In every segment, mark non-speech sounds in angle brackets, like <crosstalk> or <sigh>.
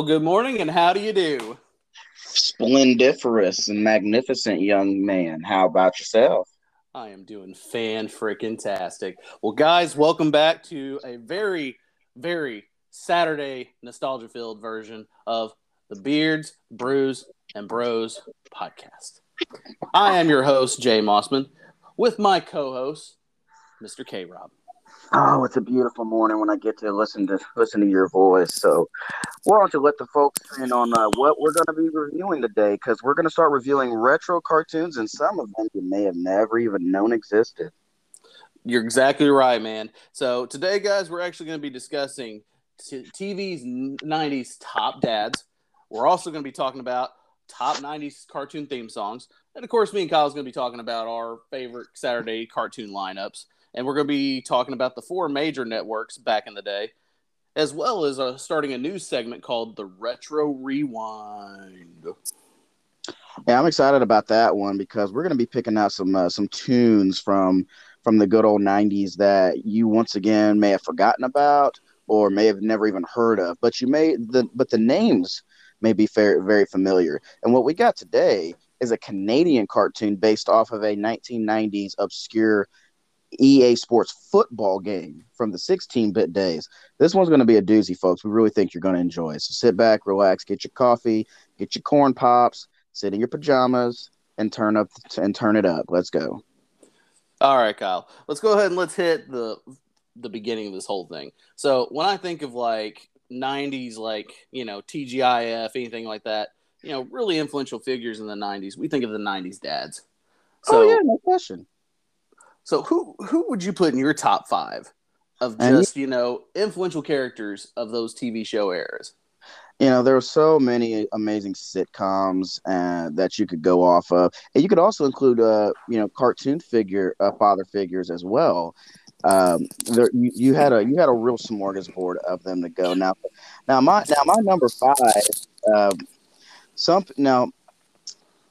Well, good morning, and how do you do? Splendiferous and magnificent young man. How about yourself? I am doing fan freaking tastic. Well, guys, welcome back to a very, very Saturday nostalgia filled version of the Beards, Brews, and Bros podcast. I am your host, Jay Mossman, with my co host, Mr. K Rob. Oh, it's a beautiful morning when I get to listen to listen to your voice. So, why don't you let the folks in on uh, what we're going to be reviewing today? Because we're going to start reviewing retro cartoons, and some of them you may have never even known existed. You're exactly right, man. So today, guys, we're actually going to be discussing t- TV's '90s top dads. We're also going to be talking about top '90s cartoon theme songs, and of course, me and Kyle's going to be talking about our favorite Saturday cartoon lineups and we're going to be talking about the four major networks back in the day, as well as uh, starting a new segment called the Retro Rewind. Yeah, I'm excited about that one because we're going to be picking out some uh, some tunes from from the good old '90s that you once again may have forgotten about or may have never even heard of, but you may the but the names may be very very familiar. And what we got today is a Canadian cartoon based off of a 1990s obscure EA Sports football game from the 16 bit days. This one's going to be a doozy, folks. We really think you're going to enjoy it. So sit back, relax, get your coffee, get your corn pops, sit in your pajamas, and turn up and turn it up. Let's go. All right, Kyle. Let's go ahead and let's hit the the beginning of this whole thing. So when I think of like 90s, like you know TGIF, anything like that, you know, really influential figures in the 90s, we think of the 90s dads. Oh, so, oh yeah, no question. So who who would you put in your top five of just you know influential characters of those TV show eras? You know, there were so many amazing sitcoms uh, that you could go off of, and you could also include, uh, you know, cartoon figure uh, father figures as well. Um, there, you, you, had a you had a real smorgasbord of them to go. Now, now my now my number five. Um, some now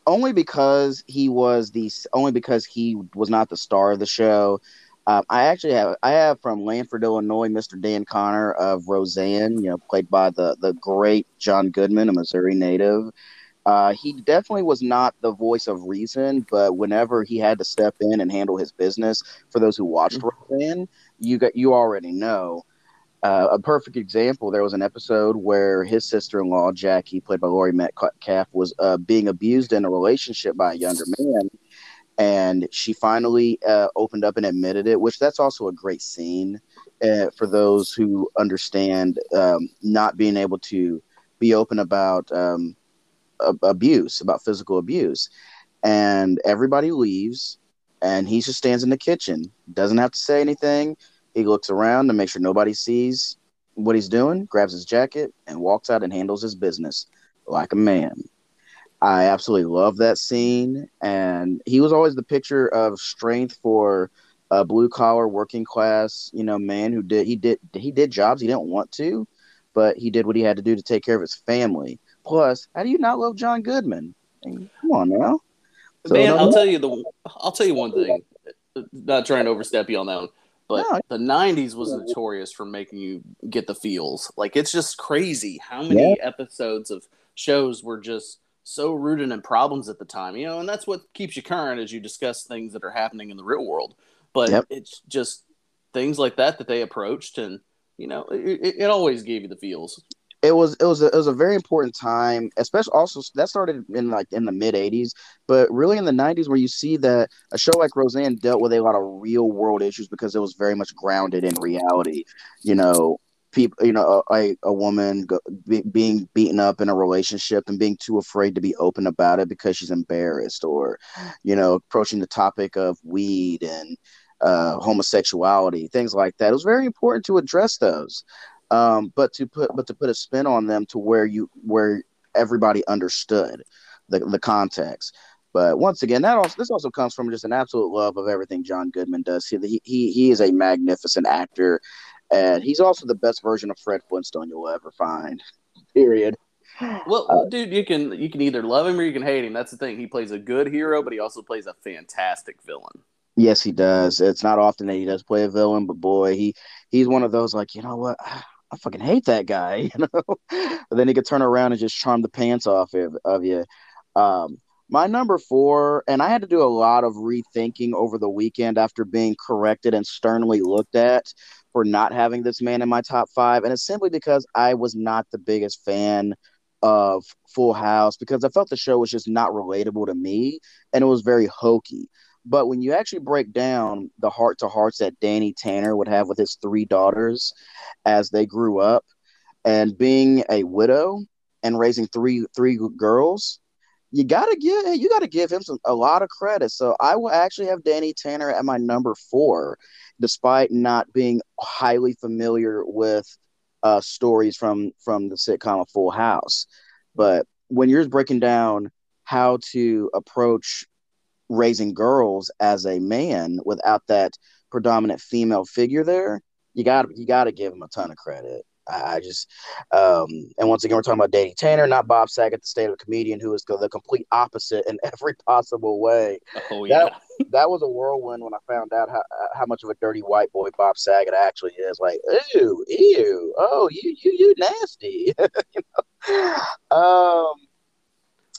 only because he was the only because he was not the star of the show. Um, I actually have I have from Lanford, Illinois, Mr. Dan Connor of Roseanne, you know, played by the the great John Goodman, a Missouri native. Uh, he definitely was not the voice of reason, but whenever he had to step in and handle his business, for those who watched mm-hmm. Roseanne, you got you already know uh, a perfect example, there was an episode where his sister in law, Jackie, played by Laurie Metcalf, was uh, being abused in a relationship by a younger man. And she finally uh, opened up and admitted it, which that's also a great scene uh, for those who understand um, not being able to be open about um, abuse, about physical abuse. And everybody leaves, and he just stands in the kitchen, doesn't have to say anything he looks around to make sure nobody sees what he's doing, grabs his jacket, and walks out and handles his business like a man. I absolutely love that scene. And he was always the picture of strength for a blue collar working class, you know, man who did he did he did jobs he didn't want to, but he did what he had to do to take care of his family. Plus, how do you not love John Goodman? come on now. So, man, I'll tell you the I'll tell you one thing. Not trying to overstep you on that one. But no, the '90s was notorious for making you get the feels. Like it's just crazy how many yeah. episodes of shows were just so rooted in problems at the time. You know, and that's what keeps you current as you discuss things that are happening in the real world. But yep. it's just things like that that they approached, and you know, it, it always gave you the feels it was it was a, it was a very important time especially also that started in like in the mid 80s but really in the 90s where you see that a show like roseanne dealt with a lot of real world issues because it was very much grounded in reality. You know people you know a, a woman go, be, being beaten up in a relationship and being too afraid to be open about it because she's embarrassed or you know approaching the topic of weed and uh, homosexuality things like that. It was very important to address those um, but to put but to put a spin on them to where you where everybody understood the, the context. But once again, that also this also comes from just an absolute love of everything John Goodman does. He he he is a magnificent actor, and he's also the best version of Fred Flintstone you'll ever find. <laughs> Period. Well, uh, dude, you can you can either love him or you can hate him. That's the thing. He plays a good hero, but he also plays a fantastic villain. Yes, he does. It's not often that he does play a villain, but boy, he he's one of those like you know what <sighs> I fucking hate that guy, <laughs> you know. but then he could turn around and just charm the pants off of, of you. Um, my number four, and I had to do a lot of rethinking over the weekend after being corrected and sternly looked at for not having this man in my top five. And it's simply because I was not the biggest fan of Full House because I felt the show was just not relatable to me and it was very hokey. But when you actually break down the heart to hearts that Danny Tanner would have with his three daughters as they grew up and being a widow and raising three three girls, you gotta give you gotta give him some a lot of credit. So I will actually have Danny Tanner at my number four, despite not being highly familiar with uh, stories from from the sitcom Full House. But when you're breaking down how to approach raising girls as a man without that predominant female figure there, you got you got to give him a ton of credit. I just, um, and once again, we're talking about Danny Tanner, not Bob Saget, the state of comedian, who is the complete opposite in <laughs> every possible way. Oh yeah, that, that was a whirlwind when I found out how how much of a dirty white boy Bob Saget actually is. Like, ew, ew, oh, you you you nasty. <laughs> you know? Um,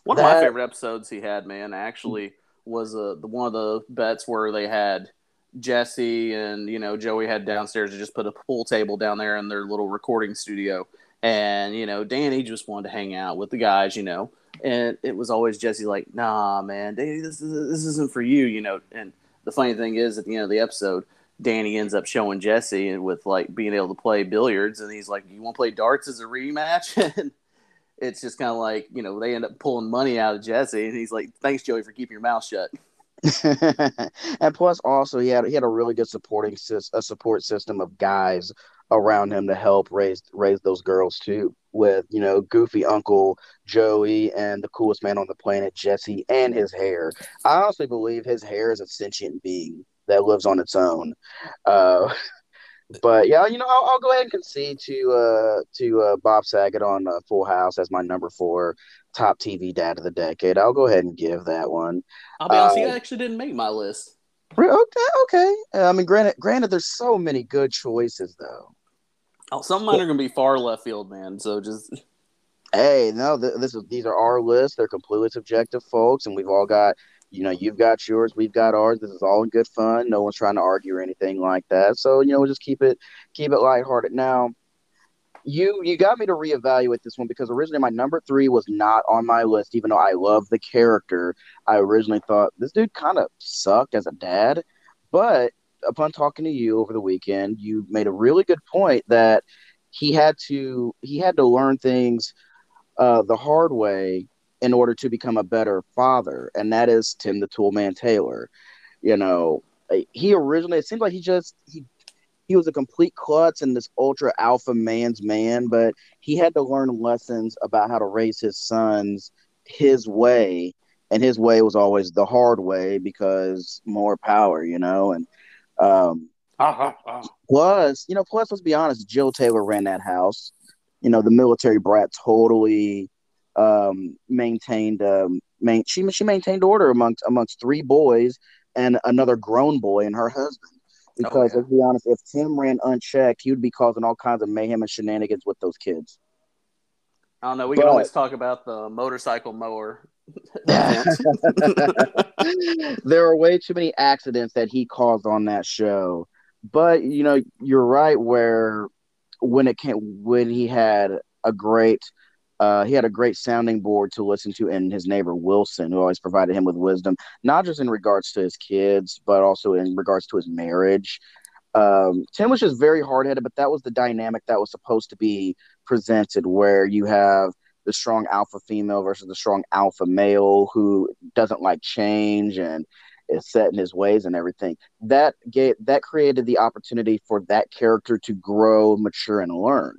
one that, of my favorite episodes he had, man, actually was uh, the one of the bets where they had Jesse and you know Joey had downstairs to just put a pool table down there in their little recording studio, and you know Danny just wanted to hang out with the guys, you know, and it was always Jesse like, "Nah, man, Danny, this is this isn't for you," you know. And the funny thing is, at the end of the episode, Danny ends up showing Jesse with like being able to play billiards, and he's like, "You want to play darts as a rematch?" <laughs> and it's just kind of like you know they end up pulling money out of Jesse, and he's like, "Thanks, Joey, for keeping your mouth shut." <laughs> and plus, also he had he had a really good supporting a support system of guys around him to help raise raise those girls too. With you know goofy Uncle Joey and the coolest man on the planet Jesse and his hair. I honestly believe his hair is a sentient being that lives on its own. Uh, <laughs> but yeah, you know, I'll, I'll, go ahead and concede to uh, to uh, Bob Saget on uh, Full House as my number four top TV dad of the decade. I'll go ahead and give that one. I'll be honest, he uh, actually didn't make my list. Okay, okay. I mean, granted, granted, there's so many good choices though. Oh, some of mine are gonna be far left field, man. So just. Hey, no, th- this is these are our lists. They're completely subjective, folks, and we've all got you know, you've got yours, we've got ours. This is all good fun. No one's trying to argue or anything like that. So, you know, we'll just keep it keep it lighthearted. Now, you you got me to reevaluate this one because originally my number three was not on my list, even though I love the character. I originally thought this dude kind of sucked as a dad, but upon talking to you over the weekend, you made a really good point that he had to he had to learn things uh, the hard way in order to become a better father, and that is Tim the Toolman Taylor. You know, he originally it seems like he just he he was a complete klutz and this ultra alpha man's man, but he had to learn lessons about how to raise his sons his way, and his way was always the hard way because more power, you know, and um, uh-huh, uh-huh. plus, you know, plus let's be honest, Jill Taylor ran that house. You know, the military brat totally um, maintained um, main, she she maintained order amongst amongst three boys and another grown boy and her husband. Oh, because oh, yeah. let's be honest, if Tim ran unchecked, he would be causing all kinds of mayhem and shenanigans with those kids. I don't know. We but, can always talk about the motorcycle mower. <laughs> <laughs> there are way too many accidents that he caused on that show. But you know, you're right. Where when it came, when he had a great uh, he had a great sounding board to listen to and his neighbor Wilson, who always provided him with wisdom, not just in regards to his kids, but also in regards to his marriage. Um, Tim was just very hard headed, but that was the dynamic that was supposed to be presented, where you have the strong alpha female versus the strong alpha male who doesn't like change and is set in his ways and everything. That gave that created the opportunity for that character to grow, mature, and learn.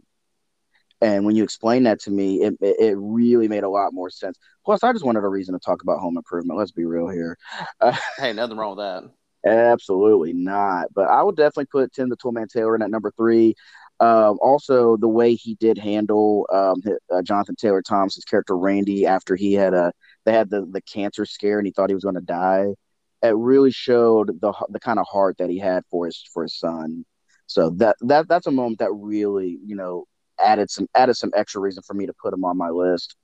And when you explained that to me, it, it really made a lot more sense. Plus, I just wanted a reason to talk about home improvement. Let's be real here. Uh, <laughs> hey, nothing wrong with that. Absolutely not. But I would definitely put Tim the Toolman Taylor in at number three. Um, also, the way he did handle um, uh, Jonathan Taylor Thomas's character Randy after he had a they had the the cancer scare and he thought he was going to die. It really showed the the kind of heart that he had for his for his son. So that that that's a moment that really you know added some added some extra reason for me to put him on my list.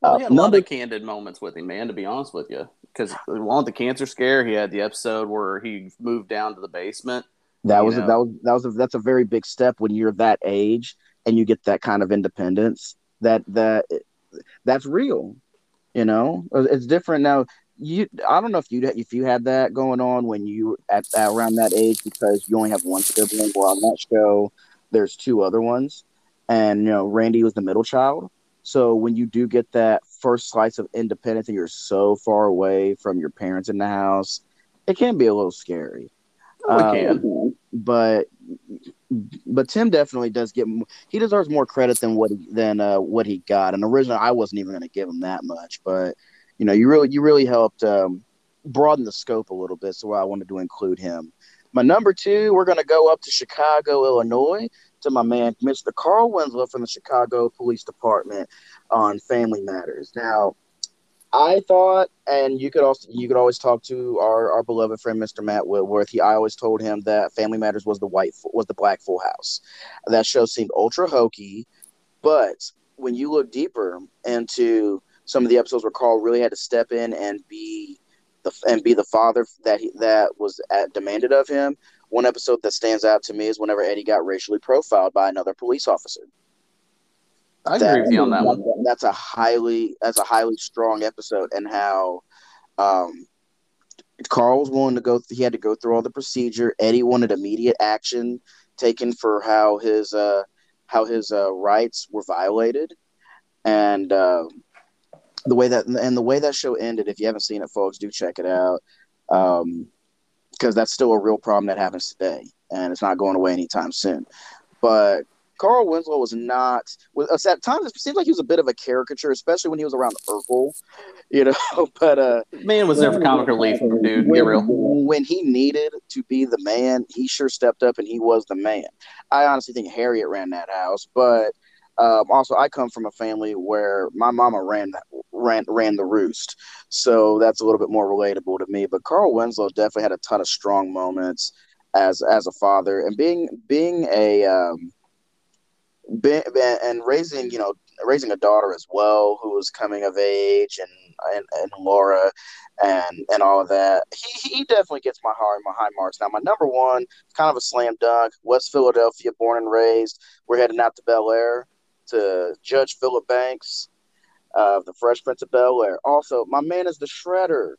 Well, uh, he had a lot of candid moments with him, man. To be honest with you, because along with the cancer scare, he had the episode where he moved down to the basement. That was a, that was that was a, that's a very big step when you're that age and you get that kind of independence. That that that's real. You know, it's different now. You, I don't know if you if you had that going on when you at, at around that age because you only have one sibling. Well, on that show, there's two other ones, and you know Randy was the middle child. So when you do get that first slice of independence and you're so far away from your parents in the house, it can be a little scary. Oh, it can. Um, but but Tim definitely does get he deserves more credit than what he, than uh, what he got. And originally, I wasn't even going to give him that much, but you know, you really you really helped um, broaden the scope a little bit, so I wanted to include him. My number two, we're going to go up to Chicago, Illinois, to my man Mr. Carl Winslow from the Chicago Police Department on Family Matters. Now, I thought, and you could also you could always talk to our, our beloved friend Mr. Matt Whitworth. He I always told him that Family Matters was the white was the black Full House. That show seemed ultra hokey, but when you look deeper into some of the episodes where Carl really had to step in and be the and be the father that he, that was at, demanded of him. One episode that stands out to me is whenever Eddie got racially profiled by another police officer. I agree with you on that one. That's a highly that's a highly strong episode, and how um, Carl was willing to go. He had to go through all the procedure. Eddie wanted immediate action taken for how his uh, how his uh, rights were violated, and uh, the way that and the way that show ended. If you haven't seen it, folks, do check it out. Um, because that's still a real problem that happens today, and it's not going away anytime soon. But Carl Winslow was not. Was, at times, it seems like he was a bit of a caricature, especially when he was around Urkel, you know. <laughs> But uh, man was there for comic relief, dude. When, real. When he needed to be the man, he sure stepped up, and he was the man. I honestly think Harriet ran that house, but um, also I come from a family where my mama ran ran ran the roost, so that's a little bit more relatable to me. But Carl Winslow definitely had a ton of strong moments as as a father, and being being a um, been, and raising you know raising a daughter as well who was coming of age and and, and Laura and and all of that. He, he definitely gets my heart and my high marks. Now my number one, kind of a slam dunk, West Philadelphia, born and raised. We're heading out to Bel Air to Judge Philip Banks of uh, the Fresh Prince of Bel Air. Also, my man is the Shredder.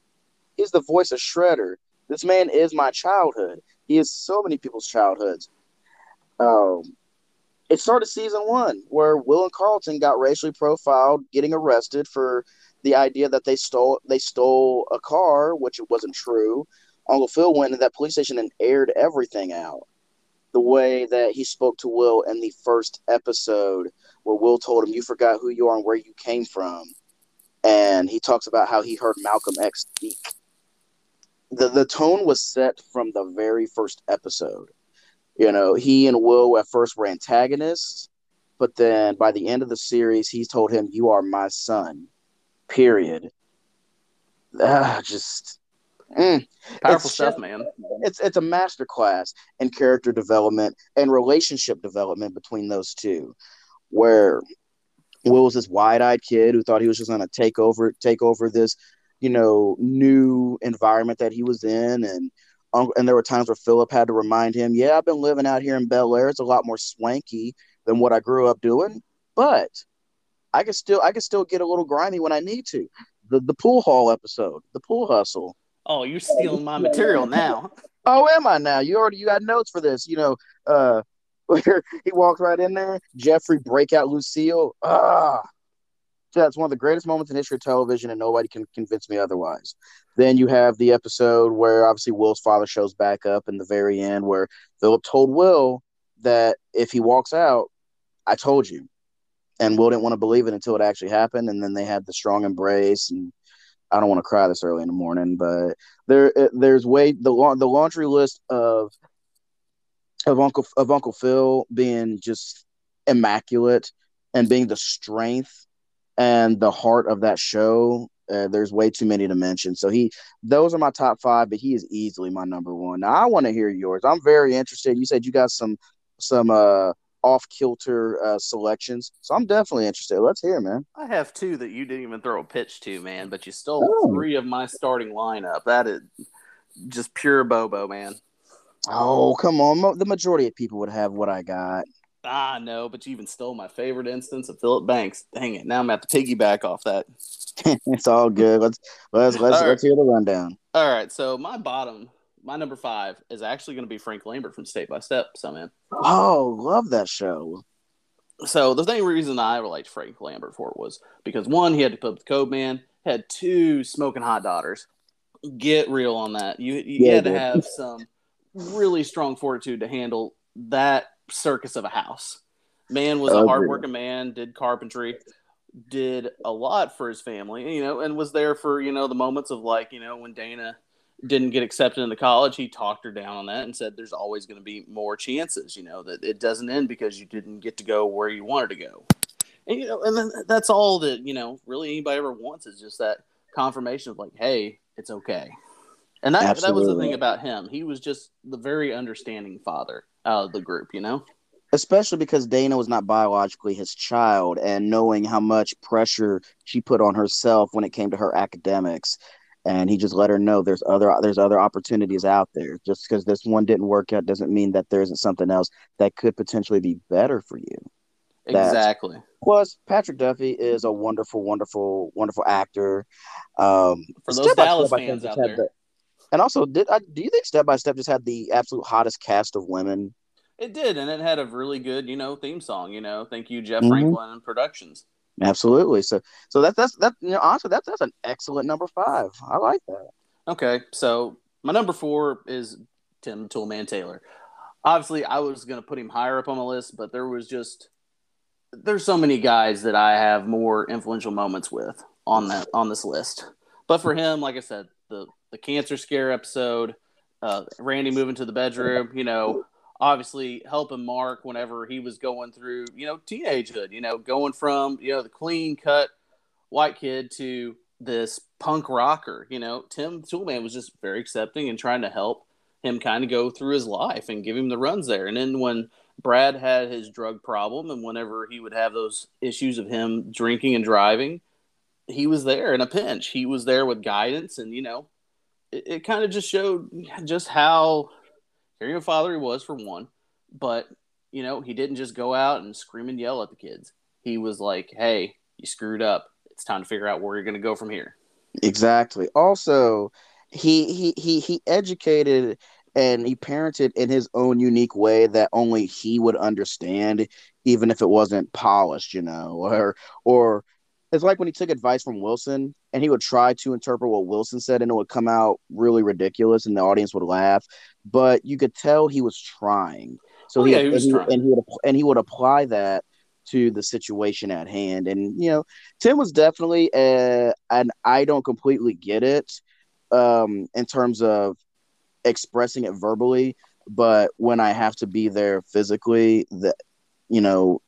He's the voice of Shredder. This man is my childhood. He is so many people's childhoods. Um, it started season one where Will and Carlton got racially profiled, getting arrested for the idea that they stole they stole a car, which it wasn't true. Uncle Phil went to that police station and aired everything out. The way that he spoke to Will in the first episode, where Will told him, "You forgot who you are and where you came from," and he talks about how he heard Malcolm X speak. the The tone was set from the very first episode you know, he and Will at first were antagonists, but then by the end of the series, he's told him, "You are my son." Period. Ah, just mm. powerful stuff, just, man. It's it's a masterclass in character development and relationship development between those two, where Will was this wide-eyed kid who thought he was just going to take over take over this, you know, new environment that he was in, and and there were times where Philip had to remind him, "Yeah, I've been living out here in Bel Air. It's a lot more swanky than what I grew up doing, but I can still I can still get a little grimy when I need to." The the pool hall episode, the pool hustle. Oh, you're stealing my material now. <laughs> oh, am I now? You already you got notes for this. You know, uh, he walked right in there, Jeffrey breakout Lucille. Ah, that's one of the greatest moments in history of television, and nobody can convince me otherwise. Then you have the episode where obviously Will's father shows back up in the very end, where Philip told Will that if he walks out, I told you. And Will didn't want to believe it until it actually happened, and then they had the strong embrace. And I don't want to cry this early in the morning, but there, there's way the the laundry list of of Uncle of Uncle Phil being just immaculate and being the strength and the heart of that show. Uh, there's way too many to mention. So he, those are my top five, but he is easily my number one. Now I want to hear yours. I'm very interested. You said you got some, some uh, off kilter uh, selections. So I'm definitely interested. Let's hear, man. I have two that you didn't even throw a pitch to, man, but you stole oh. three of my starting lineup. That is just pure Bobo, man. Oh, come on. The majority of people would have what I got. Ah, no, but you even stole my favorite instance of Philip Banks. Dang it! Now I'm at to piggyback off that. <laughs> it's all good. Let's let's let's, right. let's hear the rundown. All right, so my bottom, my number five is actually going to be Frank Lambert from Step by Step. So man, oh, love that show. So the main reason I ever liked Frank Lambert for it was because one, he had to put up the code man, had two smoking hot daughters. Get real on that. You you yeah, had to have some really strong fortitude to handle that circus of a house. Man was a hardworking man, did carpentry, did a lot for his family, you know, and was there for, you know, the moments of like, you know, when Dana didn't get accepted into college, he talked her down on that and said there's always going to be more chances, you know, that it doesn't end because you didn't get to go where you wanted to go. And, you know, and then that's all that, you know, really anybody ever wants is just that confirmation of like, hey, it's okay. And that, that was the thing about him. He was just the very understanding father out of the group, you know? Especially because Dana was not biologically his child, and knowing how much pressure she put on herself when it came to her academics. And he just let her know there's other there's other opportunities out there. Just because this one didn't work out doesn't mean that there isn't something else that could potentially be better for you. Exactly. Plus, Patrick Duffy is a wonderful, wonderful, wonderful actor. Um, for those Dallas fans out there, the, and also, did I, do you think Step by Step just had the absolute hottest cast of women? It did, and it had a really good, you know, theme song. You know, thank you, Jeff mm-hmm. Franklin Productions. Absolutely. So, so that's that's that. You know, honestly, that's that's an excellent number five. I like that. Okay, so my number four is Tim Toolman Taylor. Obviously, I was going to put him higher up on the list, but there was just there's so many guys that I have more influential moments with on that on this list. But for him, like I said, the the cancer scare episode, uh, Randy moving to the bedroom, you know, obviously helping Mark whenever he was going through, you know, teenagehood, you know, going from, you know, the clean cut white kid to this punk rocker, you know, Tim Toolman was just very accepting and trying to help him kind of go through his life and give him the runs there. And then when Brad had his drug problem and whenever he would have those issues of him drinking and driving, he was there in a pinch. He was there with guidance and, you know, it, it kind of just showed just how caring a father he was for one, but you know he didn't just go out and scream and yell at the kids. He was like, "Hey, you screwed up. It's time to figure out where you're going to go from here." Exactly. Also, he he he he educated and he parented in his own unique way that only he would understand even if it wasn't polished you know or or it's like when he took advice from Wilson and he would try to interpret what Wilson said and it would come out really ridiculous and the audience would laugh, but you could tell he was trying. So oh, he, yeah, he, was and, trying. He, and he would and he would apply that to the situation at hand. And you know, Tim was definitely a, and I don't completely get it um, in terms of expressing it verbally, but when I have to be there physically, that you know,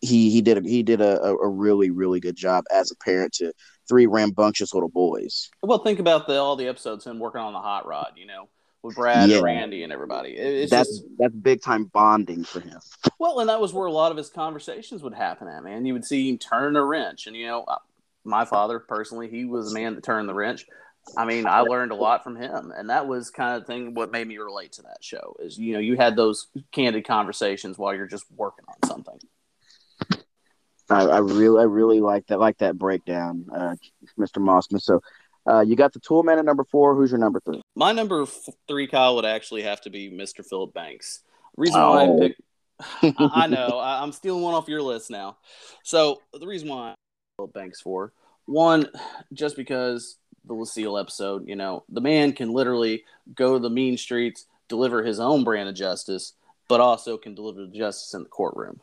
he he did a, he did a, a really really good job as a parent to three rambunctious little boys. Well, think about the all the episodes him working on the hot rod, you know, with Brad yeah. and Randy and everybody. It's that's just, that's big time bonding for him. Well, and that was where a lot of his conversations would happen at. Man, you would see him turn a wrench, and you know, uh, my father personally, he was a man that turned the wrench. I mean, I learned a lot from him, and that was kind of thing what made me relate to that show. Is you know, you had those candid conversations while you're just working on something. I, I really, I really like that, like that breakdown, uh, Mr. Mossman. So, uh, you got the tool man at number four. Who's your number three? My number three, Kyle, would actually have to be Mr. Philip Banks. Reason oh. why I oh. picked, I, I, <laughs> know I, am stealing one off your list now. So the reason why Philip Banks for one, just because the Lucille episode, you know, the man can literally go to the mean streets, deliver his own brand of justice, but also can deliver justice in the courtroom.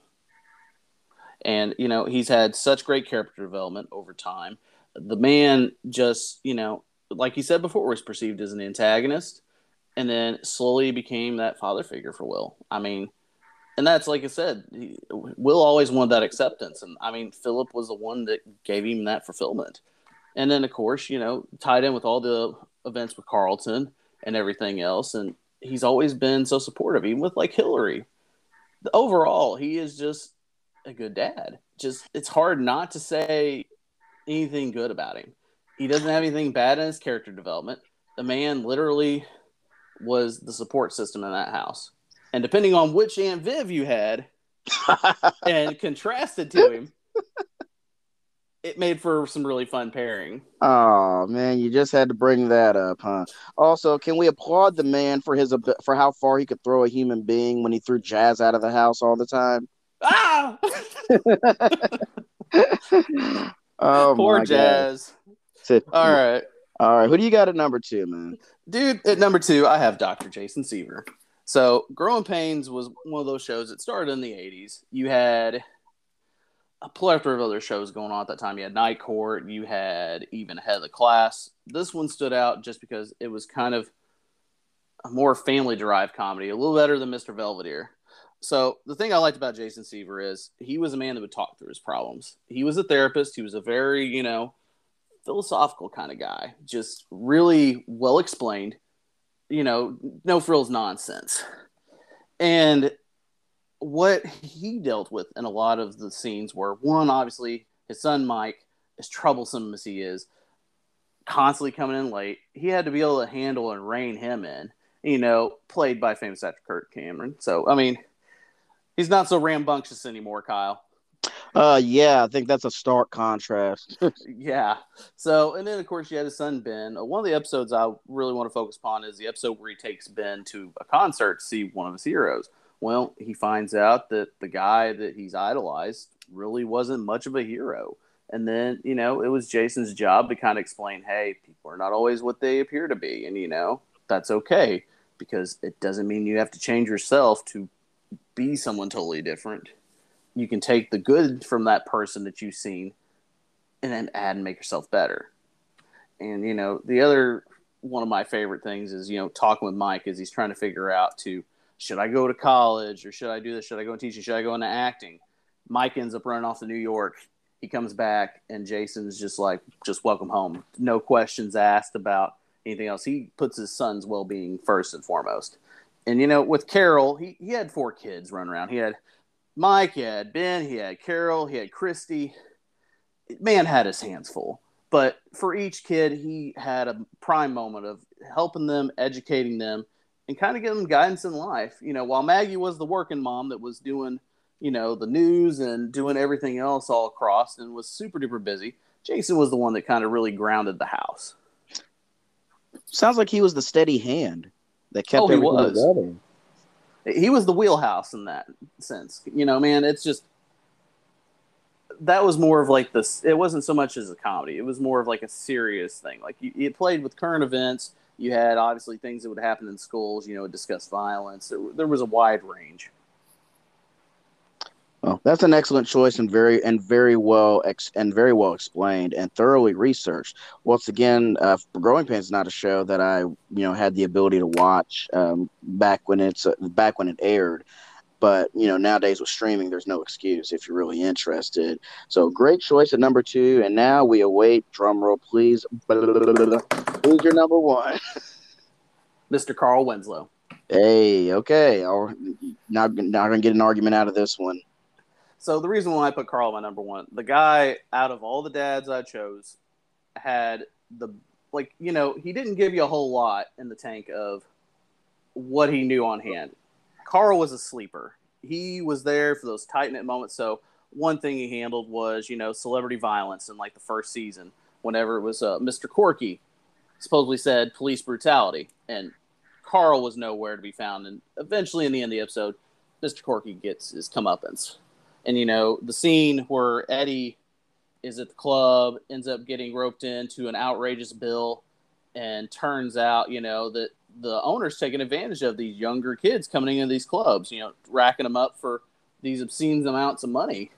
And, you know, he's had such great character development over time. The man just, you know, like he said before, was perceived as an antagonist and then slowly became that father figure for Will. I mean, and that's like I said, he, Will always wanted that acceptance. And I mean, Philip was the one that gave him that fulfillment. And then, of course, you know, tied in with all the events with Carlton and everything else. And he's always been so supportive, even with like Hillary overall, he is just a good dad. Just it's hard not to say anything good about him. He doesn't have anything bad in his character development. The man literally was the support system in that house. And depending on which Aunt Viv you had <laughs> and contrasted to him, it made for some really fun pairing. Oh man, you just had to bring that up, huh? Also, can we applaud the man for his for how far he could throw a human being when he threw Jazz out of the house all the time? Ah! <laughs> oh, poor Jazz. God. All right, all right. Who do you got at number two, man? Dude, at number two, I have Dr. Jason Seaver. So, Growing Pains was one of those shows that started in the '80s. You had a plethora of other shows going on at that time. You had Night Court, you had even Head of the Class. This one stood out just because it was kind of a more family derived comedy, a little better than Mr. Belvedere. So the thing I liked about Jason Seaver is he was a man that would talk through his problems. He was a therapist. He was a very, you know, philosophical kind of guy, just really well explained, you know, no frills nonsense. And what he dealt with in a lot of the scenes were one, obviously, his son Mike, as troublesome as he is, constantly coming in late, he had to be able to handle and rein him in, you know, played by famous actor Kirk Cameron. So, I mean, he's not so rambunctious anymore, Kyle. Uh, yeah, I think that's a stark contrast. <laughs> yeah. So, and then of course you had his son Ben. Uh, one of the episodes I really want to focus upon is the episode where he takes Ben to a concert to see one of his heroes. Well, he finds out that the guy that he's idolized really wasn't much of a hero. And then, you know, it was Jason's job to kind of explain, hey, people are not always what they appear to be. And, you know, that's okay because it doesn't mean you have to change yourself to be someone totally different. You can take the good from that person that you've seen and then add and make yourself better. And, you know, the other one of my favorite things is, you know, talking with Mike as he's trying to figure out to should I go to college or should I do this? Should I go into teaching? Should I go into acting? Mike ends up running off to New York. He comes back and Jason's just like, just welcome home. No questions asked about anything else. He puts his son's well being first and foremost. And you know, with Carol, he, he had four kids running around. He had Mike, he had Ben, he had Carol, he had Christy. Man had his hands full. But for each kid, he had a prime moment of helping them, educating them, and kind of giving them guidance in life. You know, while Maggie was the working mom that was doing, you know, the news and doing everything else all across and was super duper busy, Jason was the one that kind of really grounded the house. Sounds like he was the steady hand that kept oh, everything was. together. He was the wheelhouse in that sense. You know, man, it's just that was more of like this. It wasn't so much as a comedy. It was more of like a serious thing. Like you, it played with current events you had obviously things that would happen in schools, you know, discuss violence. There, there was a wide range. Well, that's an excellent choice and very and very well ex, and very well explained and thoroughly researched. Once again, uh, Growing Pains is not a show that I you know had the ability to watch um, back when it's uh, back when it aired. But you know, nowadays with streaming, there's no excuse if you're really interested. So great choice at number two, and now we await drum roll, please. Who's your number one? <laughs> Mr. Carl Winslow. Hey, okay. I'll, not not gonna get an argument out of this one. So the reason why I put Carl my number one, the guy out of all the dads I chose had the like you know he didn't give you a whole lot in the tank of what he knew on hand. Carl was a sleeper. He was there for those tight knit moments. So one thing he handled was, you know, celebrity violence in like the first season. Whenever it was uh, Mr. Corky, supposedly said police brutality, and Carl was nowhere to be found. And eventually, in the end of the episode, Mr. Corky gets his comeuppance. And you know, the scene where Eddie is at the club, ends up getting roped into an outrageous bill, and turns out, you know, that the owners taking advantage of these younger kids coming into these clubs, you know, racking them up for these obscene amounts of money.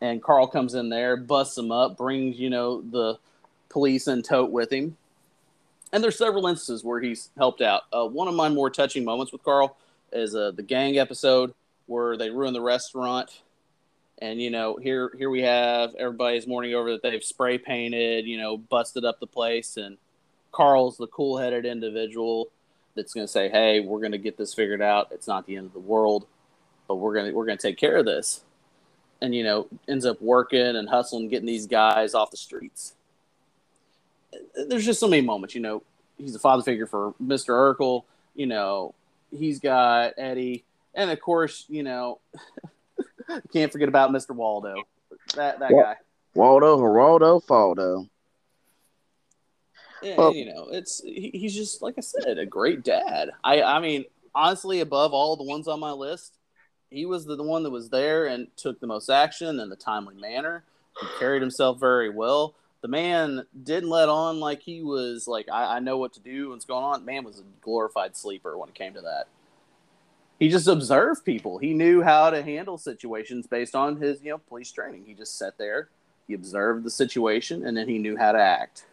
And Carl comes in there, busts them up, brings, you know, the police and tote with him. And there's several instances where he's helped out. Uh, one of my more touching moments with Carl is uh, the gang episode where they ruin the restaurant. And you know, here here we have everybody's mourning over that they've spray painted, you know, busted up the place, and Carl's the cool headed individual that's going to say, hey, we're going to get this figured out. It's not the end of the world. but we're gonna we're gonna take care of this, and you know ends up working and hustling, getting these guys off the streets. There's just so many moments, you know. He's a father figure for Mr. Urkel. You know, he's got Eddie, and of course, you know, <laughs> can't forget about Mr. Waldo. That that guy. Waldo, Geraldo, Faldo. Yeah, well, you know, it's he, he's just like I said, a great dad. I I mean, honestly, above all the ones on my list, he was the, the one that was there and took the most action in the timely manner. He carried himself very well. The man didn't let on like he was like I, I know what to do, what's going on. Man was a glorified sleeper when it came to that. He just observed people. He knew how to handle situations based on his you know police training. He just sat there, he observed the situation, and then he knew how to act.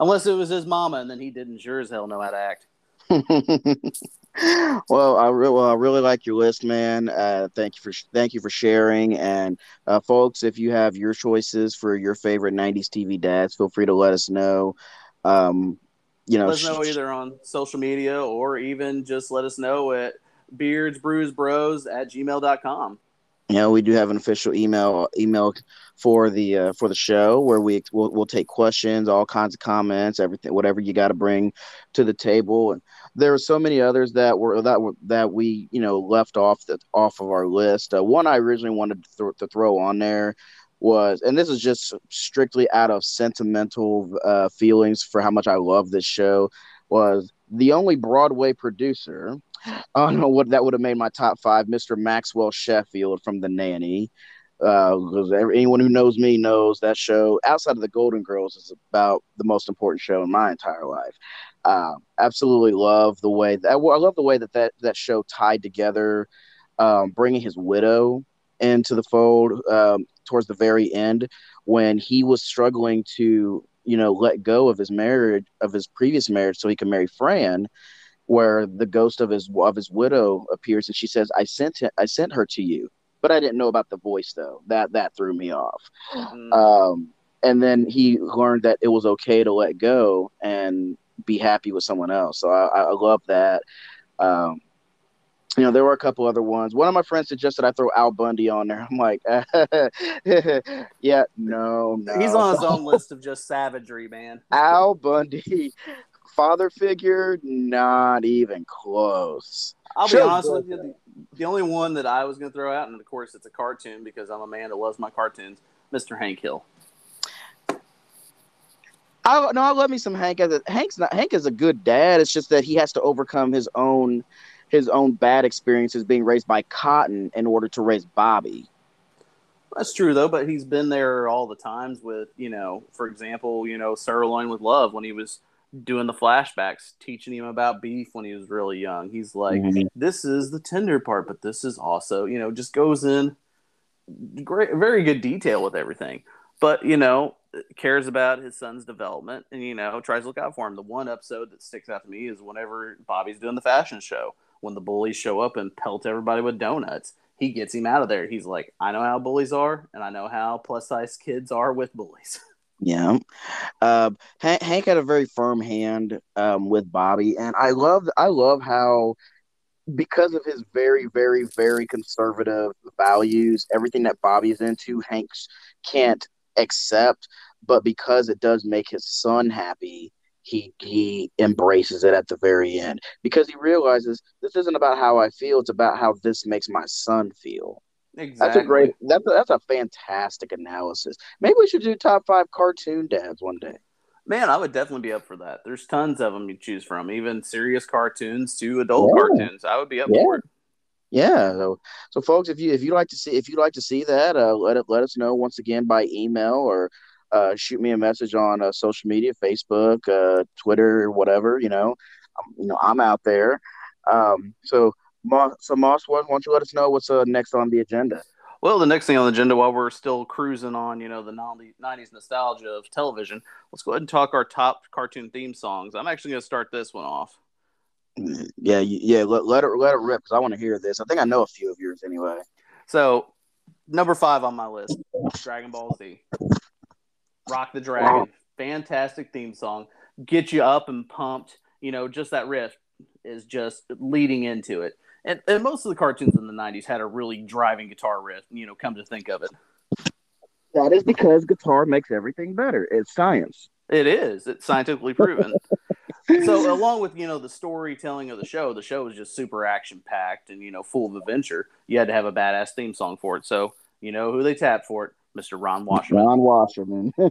Unless it was his mama, and then he didn't sure as hell know how to act. <laughs> well, I re- well, I really like your list, man. Uh, thank you for sh- thank you for sharing. And uh, folks, if you have your choices for your favorite '90s TV dads, feel free to let us know. Um, you know, let us know either on social media or even just let us know at beardsbrewsbros at gmail.com know we do have an official email email for the uh, for the show where we we'll, we'll take questions all kinds of comments everything whatever you got to bring to the table. And there are so many others that were that were that we you know left off the off of our list. Uh, one i originally wanted to, th- to, throw on there was and this is just strictly out of sentimental uh, feelings for how much i love this show was the only broadway producer I don't know what that would have made my top five. Mr. Maxwell Sheffield from The Nanny. Because uh, anyone who knows me knows that show, outside of the Golden Girls, is about the most important show in my entire life. Uh, absolutely love the way that I love the way that that, that show tied together, um, bringing his widow into the fold um, towards the very end when he was struggling to you know let go of his marriage of his previous marriage so he could marry Fran where the ghost of his of his widow appears and she says i sent it i sent her to you but i didn't know about the voice though that that threw me off mm. um, and then he learned that it was okay to let go and be happy with someone else so i, I love that um, you know, there were a couple other ones. One of my friends suggested I throw Al Bundy on there. I'm like, <laughs> yeah, no, no. He's on his own <laughs> list of just savagery, man. Al Bundy father figure, not even close. I'll be honest with you. The, the, only one that I was going to throw out, and of course it's a cartoon because I'm a man that loves my cartoons, Mr. Hank Hill. I no, I love me some Hank. As a, Hank's not Hank is a good dad. It's just that he has to overcome his own his own bad experiences being raised by Cotton in order to raise Bobby. That's true though, but he's been there all the times with you know, for example, you know, Sirloin with Love when he was doing the flashbacks, teaching him about beef when he was really young. He's like, mm-hmm. this is the tender part, but this is also, you know, just goes in great, very good detail with everything. But, you know, cares about his son's development and, you know, tries to look out for him. The one episode that sticks out to me is whenever Bobby's doing the fashion show, when the bullies show up and pelt everybody with donuts. He gets him out of there. He's like, I know how bullies are, and I know how plus size kids are with bullies. <laughs> Yeah, uh, Hank, Hank, had a very firm hand um, with Bobby, and I love I love how because of his very very very conservative values, everything that Bobby's into, Hank's can't accept, but because it does make his son happy, he he embraces it at the very end because he realizes this isn't about how I feel; it's about how this makes my son feel. Exactly. That's a great. That's a, that's a fantastic analysis. Maybe we should do top five cartoon dads one day. Man, I would definitely be up for that. There's tons of them you choose from, even serious cartoons to adult yeah. cartoons. I would be up yeah. for it. Yeah. So, so folks, if you if you like to see if you'd like to see that, uh, let it let us know once again by email or uh, shoot me a message on uh, social media, Facebook, uh, Twitter, whatever. You know, um, you know, I'm out there. Um, so Moss, so Moss, why don't you let us know what's uh, next on the agenda? Well, the next thing on the agenda, while we're still cruising on, you know, the '90s nostalgia of television, let's go ahead and talk our top cartoon theme songs. I'm actually going to start this one off. Yeah, yeah. Let, let it let it rip because I want to hear this. I think I know a few of yours anyway. So, number five on my list, Dragon Ball Z, Rock the Dragon, fantastic theme song, get you up and pumped. You know, just that riff is just leading into it And, and most of the cartoons in the '90s had a really driving guitar riff. You know, come to think of it, that is because guitar makes everything better. It's science. It is. It's scientifically proven. so along with you know the storytelling of the show, the show was just super action packed and you know full of adventure. You had to have a badass theme song for it. So you know who they tapped for it, Mr. Ron Wasserman. Ron Wasserman. <laughs>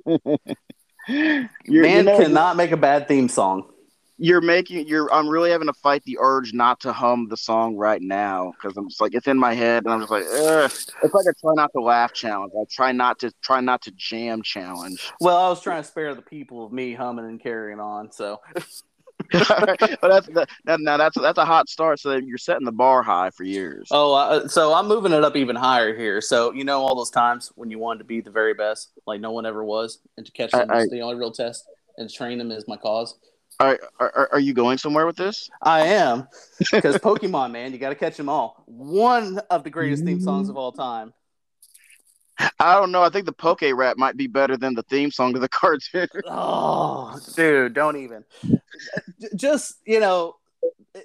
Man you know, cannot make a bad theme song you're making you're I'm really having to fight the urge not to hum the song right now because I'm just like it's in my head and I'm just like Ugh. it's like a try not to laugh challenge. I try not to try not to jam challenge. Well, I was trying to spare the people of me humming and carrying on, so. <laughs> but that's that, now that's that's a hot start. So you're setting the bar high for years. Oh, uh, so I'm moving it up even higher here. So you know all those times when you wanted to be the very best, like no one ever was, and to catch them I, is the only real test, and train them is my cause. Are, are, are you going somewhere with this? I am, because <laughs> Pokemon, man, you got to catch them all. One of the greatest theme songs of all time. I don't know. I think the Poke Rap might be better than the theme song to the <laughs> cartoon. oh, dude, don't even. Just you know,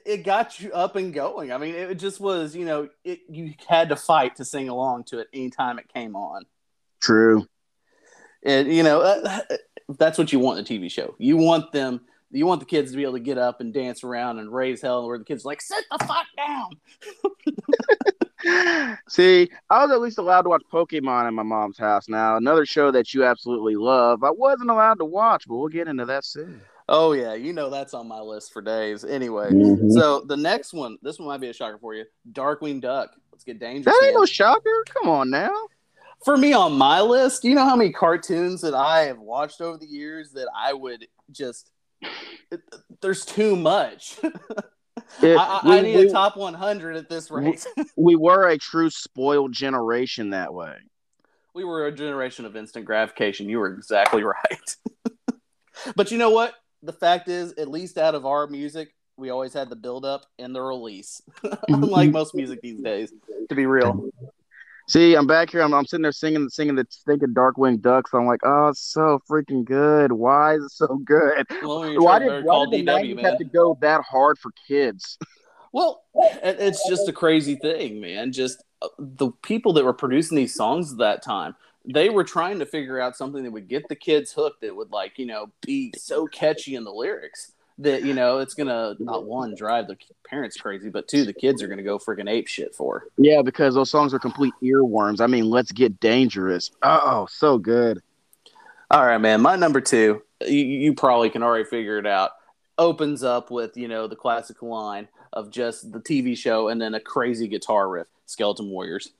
it got you up and going. I mean, it just was you know, it you had to fight to sing along to it anytime it came on. True. And you know, uh, that's what you want in a TV show. You want them you want the kids to be able to get up and dance around and raise hell where the kids like sit the fuck down. <laughs> See i was at least allowed to watch pokemon in my mom's house. Now another show that you absolutely love i wasn't allowed to watch but we'll get into that soon. Oh yeah you know that's on my list for days. Anyway mm-hmm. so the next one this one might be a shocker for you darkwing duck. Let's get dangerous that ain't man. no shocker. Come on now. For me on my list you know how many cartoons that i have watched over the years that i would just there's too much. <laughs> It, I, we, I, need we, a top 100 at this rate. <laughs> we were a true spoiled generation that way. We were a generation of instant gratification. You were exactly <laughs> right. but you know what? The fact is, at least out of our music, we always had the build up and the release. Unlike mm-hmm. most music these days, to be real. See, I'm back here. I'm, I'm sitting there singing, singing the stinking Darkwing Duck. So I'm like, oh, it's so freaking good. Why is it so good? Well, why did, why did the DW, have to go that hard for kids? Well, it's just a crazy thing, man. Just uh, the people that were producing these songs at that time, they were trying to figure out something that would get the kids hooked. That would like, you know, be so catchy in the lyrics that you know it's gonna not one drive the parents crazy, but two the kids are gonna go freaking ape shit for. Yeah, because those songs are complete earworms. I mean, let's get dangerous. Oh, so good. All right, man. My number two, you, you probably can already figure it out. Opens up with you know the classic line of just the TV show and then a crazy guitar riff. Skeleton Warriors.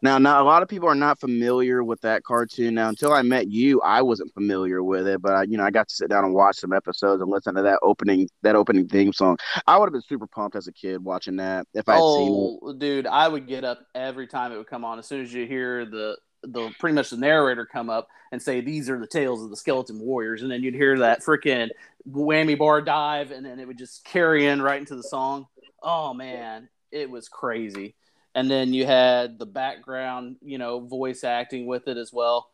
Now, now a lot of people are not familiar with that cartoon. Now, until I met you, I wasn't familiar with it. But I, you know, I got to sit down and watch some episodes and listen to that opening that opening theme song. I would have been super pumped as a kid watching that if I'd oh, seen dude, I would get up every time it would come on. As soon as you hear the the pretty much the narrator come up and say these are the tales of the skeleton warriors and then you'd hear that freaking whammy bar dive and then it would just carry in right into the song oh man it was crazy and then you had the background, you know, voice acting with it as well,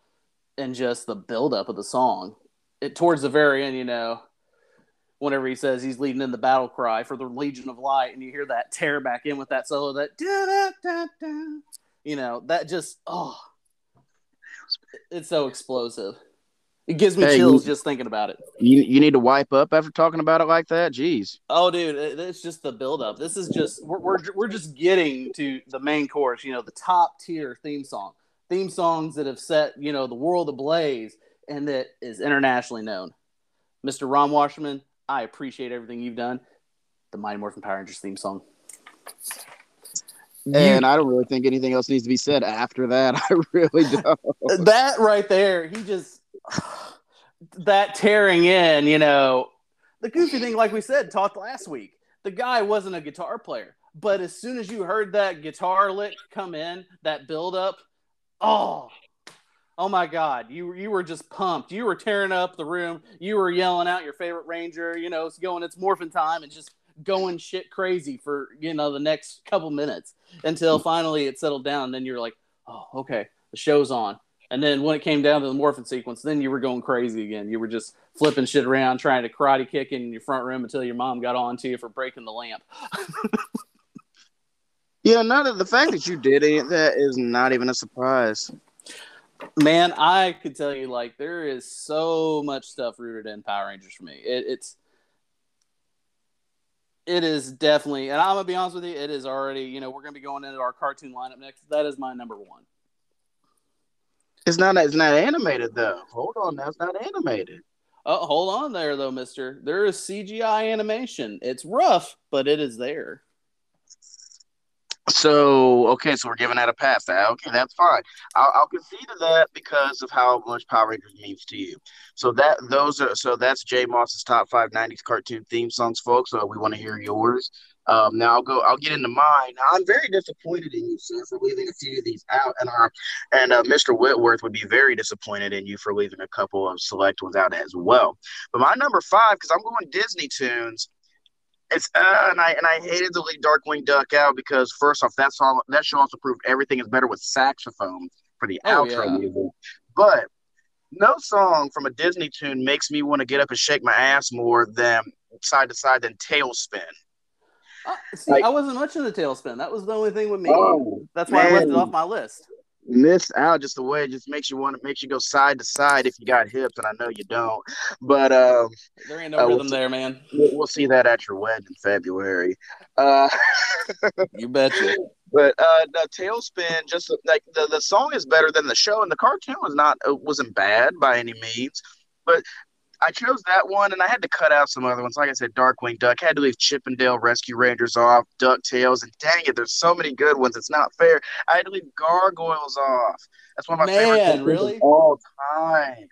and just the buildup of the song. It towards the very end, you know, whenever he says he's leading in the battle cry for the Legion of Light, and you hear that tear back in with that solo, that da da da da, you know, that just oh, it's so explosive. It gives me hey, chills you, just thinking about it. You you need to wipe up after talking about it like that. Jeez. Oh, dude, it's just the buildup. This is just we're, we're we're just getting to the main course. You know, the top tier theme song, theme songs that have set you know the world ablaze and that is internationally known. Mr. Ron Wasserman, I appreciate everything you've done. The Mighty Morphin Power Rangers theme song. And I don't really think anything else needs to be said after that. <laughs> I really don't. That right there, he just <sighs> that tearing in, you know, the goofy thing, like we said, talked last week. The guy wasn't a guitar player, but as soon as you heard that guitar lick come in, that build up, oh, oh my God, you you were just pumped. You were tearing up the room. You were yelling out your favorite Ranger. You know, it's going, it's morphin time, and just going shit crazy for you know the next couple minutes until finally it settled down. Then you're like, oh, okay, the show's on. And then when it came down to the morphin sequence, then you were going crazy again. You were just flipping shit around, trying to karate kick in your front room until your mom got on to you for breaking the lamp. <laughs> Yeah, none of the fact that you did it, that is not even a surprise. Man, I could tell you like there is so much stuff rooted in Power Rangers for me. It, it's it is definitely, and I'm gonna be honest with you, it is already. You know, we're gonna be going into our cartoon lineup next. That is my number one. It's not. It's not animated though. Hold on, that's not animated. Oh, hold on there though, Mister. There is CGI animation. It's rough, but it is there. So okay, so we're giving that a pass. Okay, that's fine. I'll, I'll concede to that because of how much Power Rangers means to you. So that those are so that's Jay Moss's top five '90s cartoon theme songs, folks. So we want to hear yours. Um, now I'll go. I'll get into mine. Now, I'm very disappointed in you, sir, for leaving a few of these out, and uh, and uh, Mr. Whitworth would be very disappointed in you for leaving a couple of select ones out as well. But my number five, because I'm going Disney tunes. It's uh, and I and I hated to leave Darkwing Duck out because first off, that song that show also proved everything is better with saxophone for the oh, outro yeah. music. But no song from a Disney tune makes me want to get up and shake my ass more than side to side than TaleSpin. Uh, see, like, I wasn't much in the TaleSpin. That was the only thing with me. Oh, That's why man. I left it off my list miss out just the way it just makes you want to makes you go side to side if you got hips and I know you don't but um there ain't no uh, rhythm we'll there man we'll, we'll, see that at your wedding in February uh <laughs> you betcha but uh the TaleSpin, just like the, the song is better than the show and the cartoon was not uh, wasn't bad by any means but I chose that one, and I had to cut out some other ones. Like I said, Darkwing Duck. I had to leave Chip 'n Dale Rescue Rangers off, Ducktales, and dang it, there's so many good ones. It's not fair. I had to leave Gargoyles off. That's one of my Man, favorite really? of all time.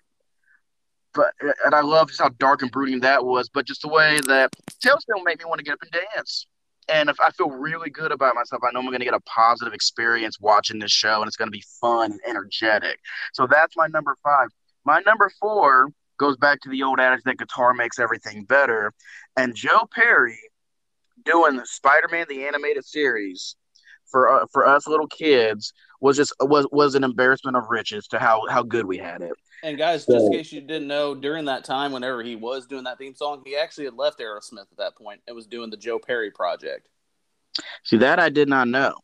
But uh, and I love just how dark and brooding that was. But just the way that TaleSpin made me want to get up and dance. And if I feel really good about myself, I know I'm going to get a positive experience watching this show, and it's going to be fun and energetic. So that's my number five. My number four goes back to the old adage that guitar makes everything better. And Joe Perry doing the Spider-Man the animated series for uh, for us little kids was just was was an embarrassment of riches to how how good we had it. And guys, so, just in case you didn't know, during that time, whenever he was doing that theme song, he actually had left Aerosmith at that point and was doing the Joe Perry project. See that I did not know.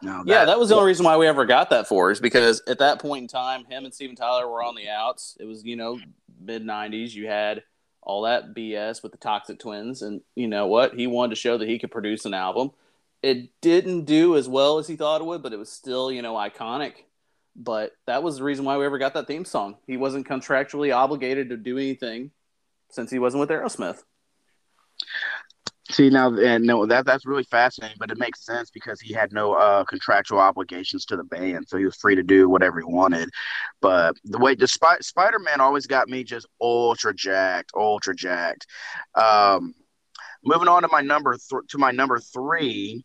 No, that, yeah, that was the only reason why we ever got that for is because at that point in time, him and Steven Tyler were on the outs. It was you know mid '90s. You had all that BS with the Toxic Twins, and you know what? He wanted to show that he could produce an album. It didn't do as well as he thought it would, but it was still you know iconic. But that was the reason why we ever got that theme song. He wasn't contractually obligated to do anything since he wasn't with Aerosmith. See now, and no, that that's really fascinating, but it makes sense because he had no uh, contractual obligations to the band, so he was free to do whatever he wanted. But the way, despite Spider Man, always got me just ultra jacked, ultra jacked. Um, moving on to my number th- to my number three,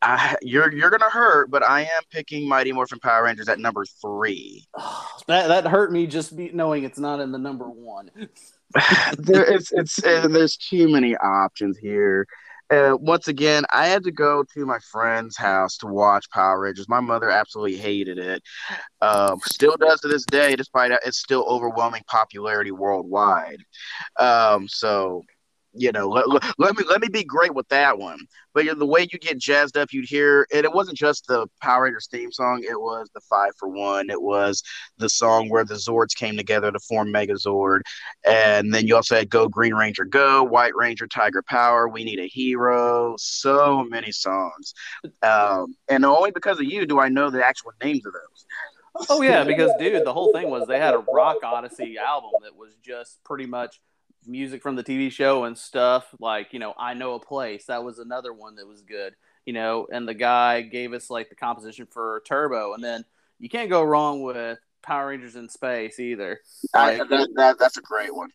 I, you're you're gonna hurt, but I am picking Mighty Morphin Power Rangers at number three. <sighs> that that hurt me just be, knowing it's not in the number one. There, it's it's uh, there's too many options here. Uh, once again, I had to go to my friend's house to watch Power Rangers. My mother absolutely hated it. Um, still does to this day, despite its still overwhelming popularity worldwide. Um, so you know, let, let, me let me be great with that one. But the way you get jazzed up, you'd hear, and it wasn't just the Power Rangers theme song. It was the Five for One. It was the song where the Zords came together to form Megazord, and then you also had Go Green Ranger Go, White Ranger Tiger Power, We Need a Hero. So many songs, um, and only because of you do I know the actual names of those. Oh yeah, because dude, the whole thing was they had a Rock Odyssey album that was just pretty much music from the TV show and stuff. Like, you know, I Know a Place. That was another one that was good. You know, and the guy gave us like the composition for Turbo. And then you can't go wrong with Power Rangers in Space either. Like, I, that, that, that's a great one.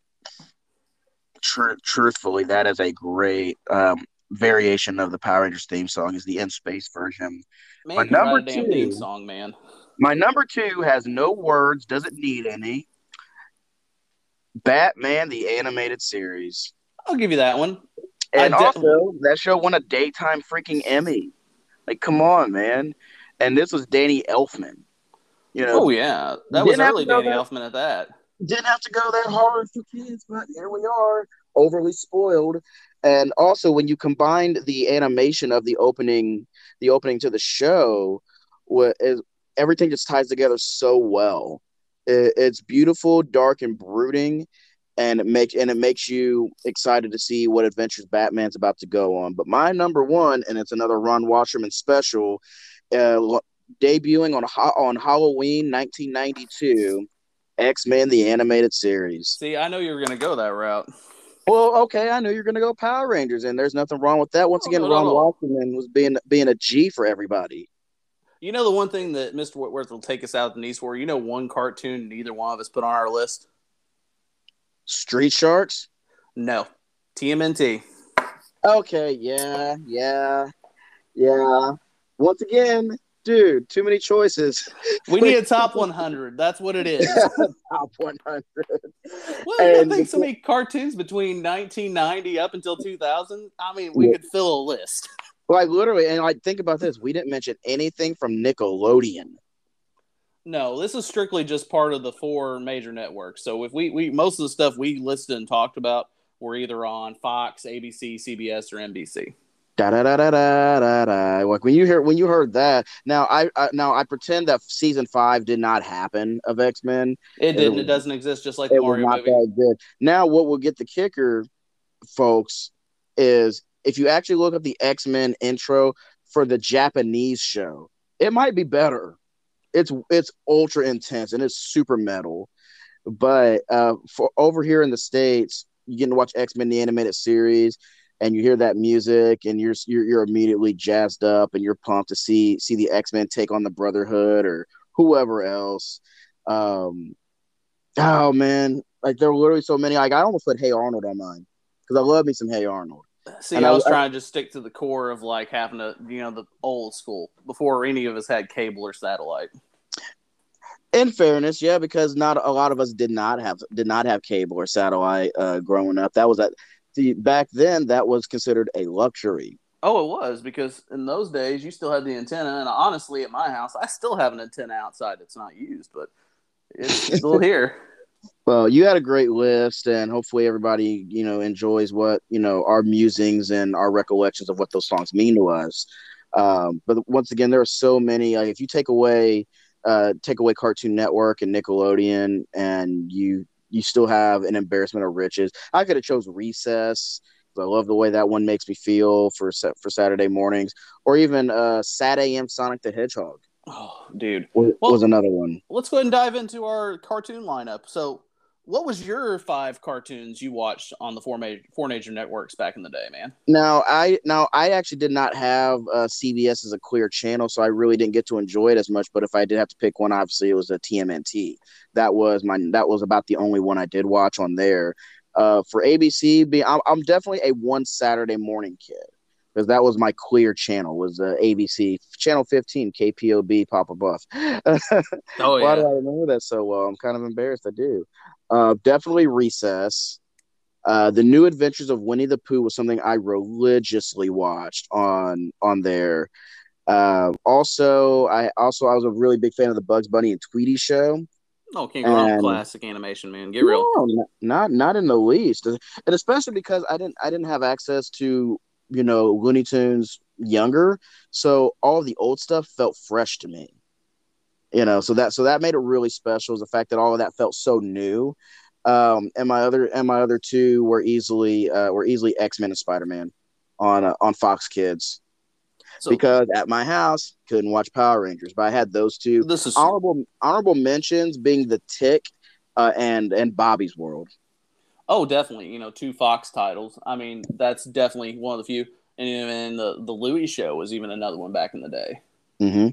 Tr- truthfully, that is a great um, variation of the Power Rangers theme song. Is the in space version? Man, my number two theme song, man. My number two has no words, doesn't need any. Batman the animated series. I'll give you that one. And I also, that show won a daytime freaking Emmy. Like, come on, man. And this was Danny Elfman. You know, oh yeah, that was early Danny that, Elfman at that. Didn't have to go that hard for kids, but here we are, overly spoiled. And also, when you combined the animation of the opening the opening to the show is everything just ties together so well. It, it's beautiful, dark, and brooding, and it makes and it makes you excited to see what adventures Batman's about to go on. But my number one, and it's another Ron Wasserman special, uh, debuting on on Halloween 1992, X Men the animated series. See, I know you were going to go that route. Well, okay, I knew you're going to go Power Rangers, and there's nothing wrong with that. Once again, no, Ron no. Wasserman was being being a G for everybody. You know the one thing that Mr. Whitworth will take us out of the knees for. You know one cartoon neither one of us put on our list. Street Sharks. No, TMNT. Okay, yeah, yeah, yeah. Once again, dude, too many choices. We need a top <laughs> 100. That's what it is. <laughs> top 100. Well, I think so many cartoons between 1990 up until 2000. I mean, we yeah. could fill a list. <laughs> Like literally, and like think about this: we didn't mention anything from Nickelodeon. No, this is strictly just part of the four major networks. So if we we most of the stuff we listed and talked about were either on Fox, ABC, CBS, or NBC. Da da da da da da. Like when you hear when you heard that, now I, I now I pretend that season five did not happen of X Men. It didn't. It, it, doesn't exist. Just like the Mario movie. Now what will get the kicker, folks, is if you actually look up the X Men intro for the Japanese show, it might be better. It's it's ultra intense and it's super metal. But uh, for over here in the states, you get to watch X Men the animated series and you hear that music and you're, you're you're immediately jazzed up and you're pumped to see see the X-Men take on the Brotherhood or whoever else. Um oh man, like there were literally so many. Like I almost put Hey Arnold on mine because I love me some Hey Arnold. See, and I was I, trying to just stick to the core of like having to, you know, the old school before any of us had cable or satellite. In fairness, yeah, because not a lot of us did not have did not have cable or satellite uh, growing up. That was that see, back then that was considered a luxury. Oh, it was because in those days you still had the antenna, and honestly, at my house, I still have an antenna outside that's not used, but it's still <laughs> here. Well, you had a great list, and hopefully everybody, you know, enjoys what you know our musings and our recollections of what those songs mean to us. Um, but once again, there are so many. Like, if you take away, uh, take away Cartoon Network and Nickelodeon, and you you still have an embarrassment of riches. I could have chose Recess. I love the way that one makes me feel for for Saturday mornings, or even uh, Sat AM Sonic the Hedgehog. Oh, <sighs> dude, was, well, was another one. Let's go ahead and dive into our cartoon lineup. So, what was your five cartoons you watched on the four major four major networks back in the day, man? Now I now I actually did not have uh, CBS as a clear channel, so I really didn't get to enjoy it as much. But if I did have to pick one, obviously it was a TMNT. That was my that was about the only one I did watch on there. Uh, for ABC, be I'm, I'm definitely a one Saturday morning kid because that was my clear channel was uh, ABC channel 15 KPOB Papa Buff. <laughs> oh yeah. Why do I remember that so well? I'm kind of embarrassed. I do. Uh, definitely Recess. Uh, the New Adventures of Winnie the Pooh was something I religiously watched on on there. Uh, also, I also I was a really big fan of the Bugs Bunny and Tweety show. Oh, King and, classic animation, man. Get real. No, not not in the least, and especially because I didn't I didn't have access to you know Looney Tunes younger, so all the old stuff felt fresh to me. You know so that so that made it really special is the fact that all of that felt so new. Um and my other and my other two were easily uh were easily x-men and spider-man on uh, on fox kids. So, because at my house couldn't watch power rangers but i had those two. This is honorable honorable mentions being the tick uh, and and bobby's world oh definitely you know two fox titles i mean that's definitely one of the few and even the the louie show was even another one back in the day mm-hmm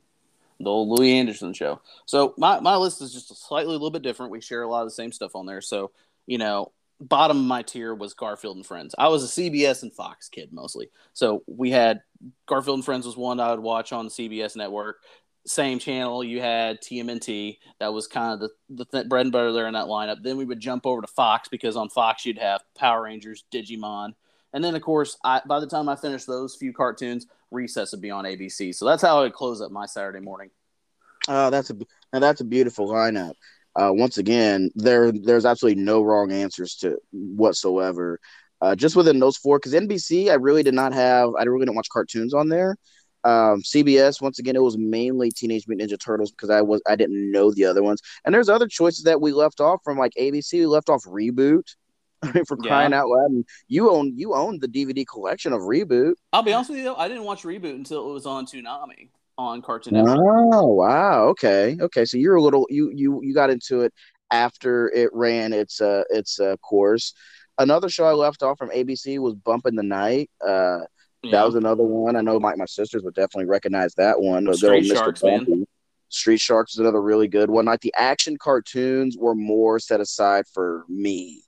the old Louie Anderson show. So my, my list is just slightly a little bit different. We share a lot of the same stuff on there. So, you know, bottom of my tier was Garfield and Friends. I was a CBS and Fox kid mostly. So we had Garfield and Friends was one I would watch on the CBS network. Same channel, you had TMNT. That was kind of the, the th- bread and butter there in that lineup. Then we would jump over to Fox because on Fox you'd have Power Rangers, Digimon, and then, of course, I, by the time I finished those few cartoons, Recess would be on ABC. So that's how I would close up my Saturday morning. Oh, that's a now that's a beautiful lineup. Uh, once again, there there's absolutely no wrong answers to whatsoever. Uh, just within those four, because NBC, I really did not have, I really didn't watch cartoons on there. Um, CBS once again, it was mainly Teenage Mutant Ninja Turtles because I was I didn't know the other ones. And there's other choices that we left off from like ABC. We left off Reboot. <laughs> I mean, for crying yeah. out loud, and you own you own the DVD collection of Reboot. I'll be honest with you, though, I didn't watch Reboot until it was on Toonami on Cartoon Network. Oh wow, okay, okay. So you're a little you you you got into it after it ran its uh its uh, course. Another show I left off from ABC was Bump in the Night. Uh, yeah. That was another one. I know my, my sisters would definitely recognize that one. Street Sharks, man. Street Sharks is another really good one. Like the action cartoons were more set aside for me.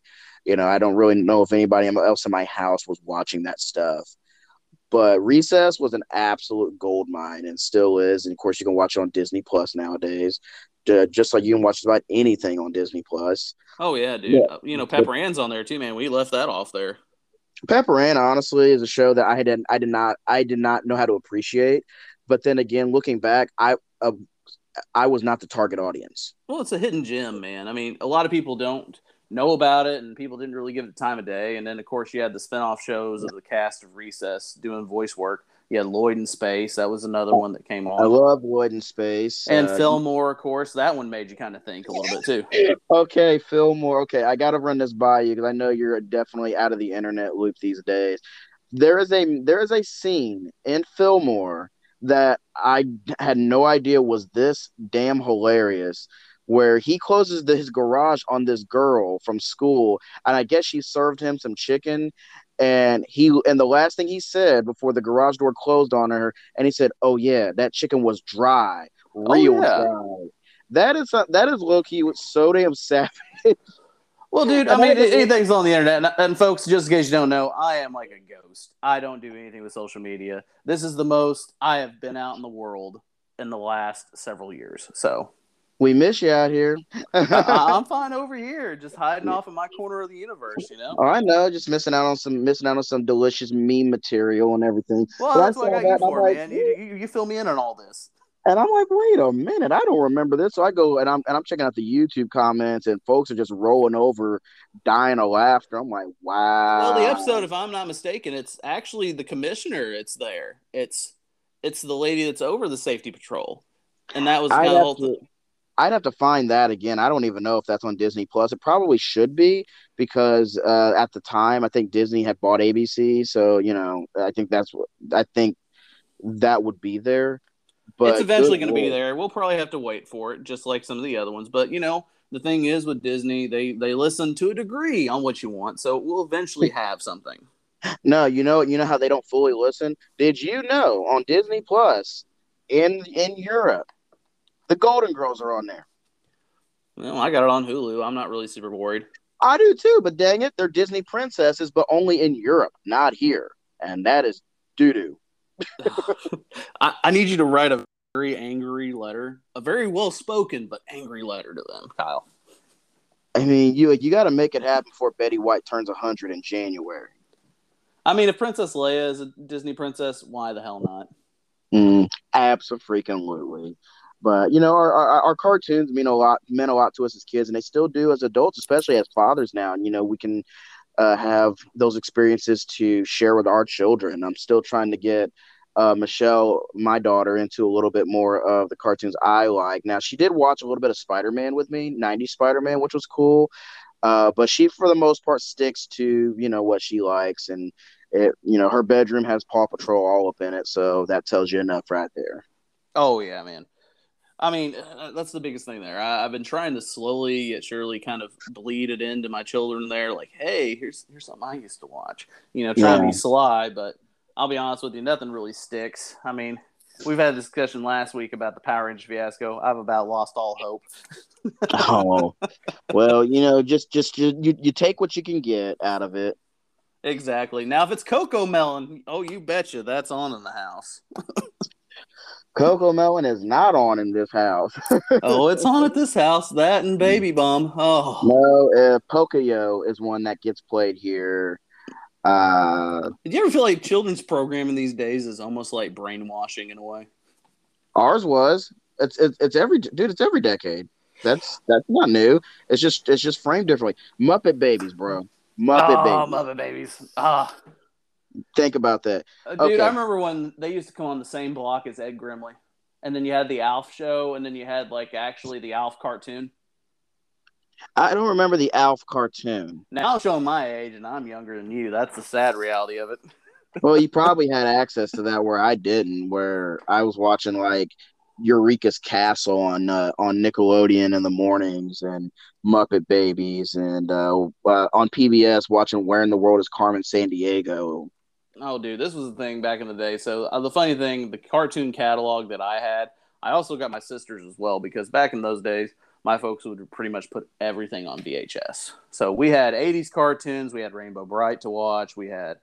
You know, I don't really know if anybody else in my house was watching that stuff. But Recess was an absolute gold mine and still is. And of course, you can watch it on Disney Plus nowadays, uh, just like you can watch about anything on Disney Plus. Oh yeah, dude. Yeah. You know, Pepper Ann's on there too, man. We left that off there. Pepper Ann, honestly, is a show that I didn't, I did not, I did not know how to appreciate. But then again, looking back, I, uh, I was not the target audience. Well, it's a hidden gem, man. I mean, a lot of people don't know about it, and people didn't really give it the time of day. And then, of course, you had the spinoff shows of the cast of Recess doing voice work. You had Lloyd in Space. That was another one that came on. I love Lloyd in Space. And uh, Fillmore, of course. That one made you kind of think a little bit too. <laughs> okay, Fillmore. Okay, I got to run this by you because I know you're definitely out of the internet loop these days. There is a there is a scene in Fillmore that I had no idea was this damn hilarious where he closes the, his garage on this girl from school and i guess she served him some chicken and he and the last thing he said before the garage door closed on her and he said oh yeah that chicken was dry oh, real oh, yeah. dry. That is uh, that is low-key was so damn savage. Well <laughs> dude i mean anything's on the internet. And, and folks just in case you don't know i am like a ghost. I don't do anything with social media. This is the most i have been out in the world in the last several years so we miss you out here. <laughs> I, am <laughs> fine over here, just hiding off in my corner of the universe. You know. Oh, I know, just missing out on some missing out on some delicious meme material and everything. Well, but that's I what I got that, you for, like, man. You, you, you fill me in on all this. And I'm like, wait a minute, I don't remember this. So I go and I'm and I'm checking out the YouTube comments, and folks are just rolling over, dying of laughter. I'm like, wow. Well, the episode, if I'm not mistaken, it's actually the commissioner. It's there. It's it's the lady that's over the safety patrol, and that was the whole. To, I'd have to find that again. I don't even know if that's on Disney Plus. It probably should be because uh, at the time I think Disney had bought ABC, so you know I think that's what I think that would be there. But it's eventually going to be there. We'll probably have to wait for it, just like some of the other ones. But you know, the thing is with Disney, they they listen to a degree on what you want, so we'll eventually <laughs> have something. No, you know, you know how they don't fully listen. Did you know on Disney Plus in in Europe the Golden Girls are on there. Well, I got it on Hulu. I'm not really super worried. I do too, but dang it, they're Disney princesses, but only in Europe, not here. And that is doo doo. <laughs> I, I need you to write a very angry letter, a very well spoken but angry letter to them, Kyle. I mean, you you got to make it happen before Betty White turns 100 in January. I mean, if Princess Leia is a Disney princess, why the hell not? Mm, absolutely. But you know, our, our, our cartoons mean a lot meant a lot to us as kids, and they still do as adults, especially as fathers now. And you know, we can uh, have those experiences to share with our children. I'm still trying to get uh, Michelle, my daughter, into a little bit more of the cartoons I like. Now, she did watch a little bit of Spider Man with me, 90s Spider Man, which was cool. Uh, but she, for the most part, sticks to you know what she likes, and it you know her bedroom has Paw Patrol all up in it, so that tells you enough right there. Oh yeah, man. I mean, uh, that's the biggest thing there. I, have been trying to slowly yet surely kind of bleed it into my children there. Like, hey, here's here's something I used to watch. You know, trying yeah. to be sly, but I'll be honest with you, nothing really sticks. I mean, we've had a discussion last week about the Power Rangers fiasco. I've about lost all hope. <laughs> oh, well, you know, just just you, you take what you can get out of it. Exactly. Now, if it's Cocomelon, oh, you betcha, that's on in the house. <laughs> Cocomelon is not on in this house. <laughs> oh, it's on at this house. That and Baby Bum. Oh no, uh, Pocoyo is one that gets played here. Uh, Do you ever feel like children's programming these days is almost like brainwashing in a way? Ours was. It's it's, it's every dude. It's every decade. That's that's not new. It's just it's just framed differently. Muppet Babies, bro. Muppet oh, Babies. Muppet Babies. Ah. Think about that, uh, dude. Okay. I remember when they used to come on the same block as Ed Grimley, and then you had the Alf show, and then you had like actually the Alf cartoon. I don't remember the Alf cartoon. Now I'm showing my age, and I'm younger than you. That's the sad reality of it. <laughs> well, you probably had access to that where I didn't, where I was watching like Eureka's Castle on uh, on Nickelodeon in the mornings and Muppet Babies and uh, uh, on PBS watching Where in the World is Carmen Sandiego. Oh, dude, this was the thing back in the day. So uh, the funny thing, the cartoon catalog that I had, I also got my sisters as well because back in those days, my folks would pretty much put everything on VHS. So we had 80s cartoons, we had Rainbow Brite to watch, we had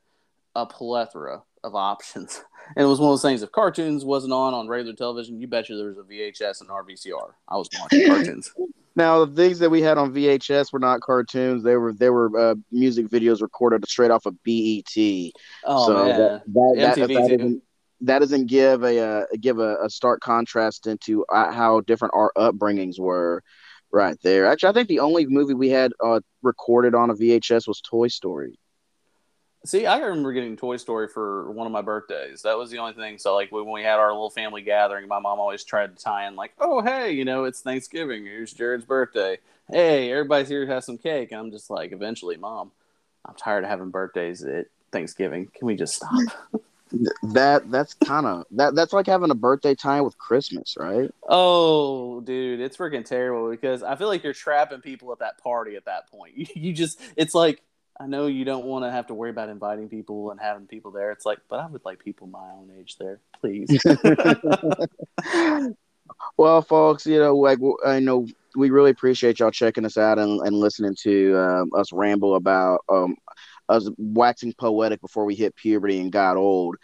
a plethora of <laughs> options. And it was one of those things. If cartoons wasn't on on regular television, you bet you there was a VHS and RVCR. I was watching <laughs> cartoons. Now the things that we had on VHS were not cartoons. They were they were uh, music videos recorded straight off of BET. Oh so man, that, that, that, that, doesn't, that doesn't give a uh, give a, a, stark contrast into uh, how different our upbringings were. Right there. Actually, I think the only movie we had uh, recorded on a VHS was Toy Story. See, I remember getting Toy Story for one of my birthdays. That was the only thing. So, like, when we had our little family gathering, my mom always tried to tie in, like, oh, hey, you know, it's Thanksgiving. Here's Jared's birthday. Hey, everybody's here to have some cake. And I'm just like, eventually, mom, I'm tired of having birthdays at Thanksgiving. Can we just stop? <laughs> that that's kind of that that's like having a birthday tie with Christmas, right? Oh, dude, it's freaking terrible because I feel like you're trapping people at that party at that point. <laughs> You, you just it's like I know you don't want to have to worry about inviting people and having people there. It's like, but I would like people my own age there, please. <laughs> <laughs> well, folks, you know, like I know we really appreciate y'all checking us out and, and listening to um, us ramble about um, us waxing poetic before we hit puberty and got old.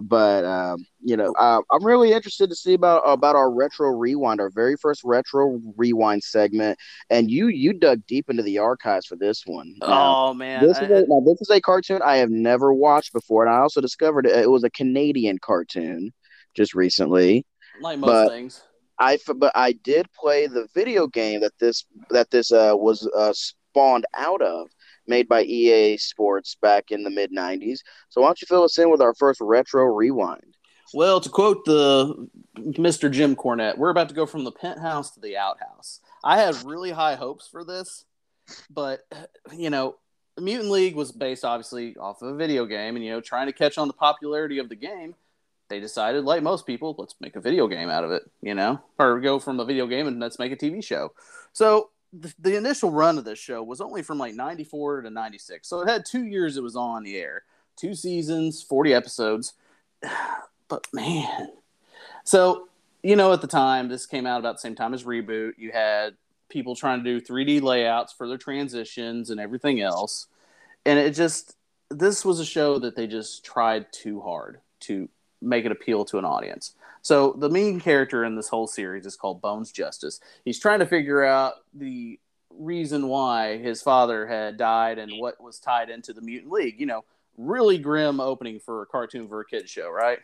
But um, you know, uh, I'm really interested to see about about our retro rewind, our very first retro rewind segment. And you you dug deep into the archives for this one. Oh man, this is a, now, this is a cartoon I have never watched before, and I also discovered it, it was a Canadian cartoon just recently. Like most but, things. I but I did play the video game that this that this uh, was uh, spawned out of, made by EA Sports back in the mid 90s. So why don't you fill us in with our first retro rewind? Well, to quote the Mr. Jim Cornette, we're about to go from the penthouse to the outhouse. I had really high hopes for this, but you know, Mutant League was based obviously off of a video game, and you know, trying to catch on the popularity of the game, they decided, like most people, let's make a video game out of it, you know, or go from a video game and let's make a TV show. So the, the initial run of this show was only from like 94 to 96. So it had two years it was on the air, two seasons, 40 episodes. <sighs> But man, so, you know, at the time, this came out about the same time as Reboot. You had people trying to do 3D layouts for their transitions and everything else. And it just, this was a show that they just tried too hard to make it appeal to an audience. So the main character in this whole series is called Bones Justice. He's trying to figure out the reason why his father had died and what was tied into the Mutant League. You know, really grim opening for a cartoon for a kids show, right?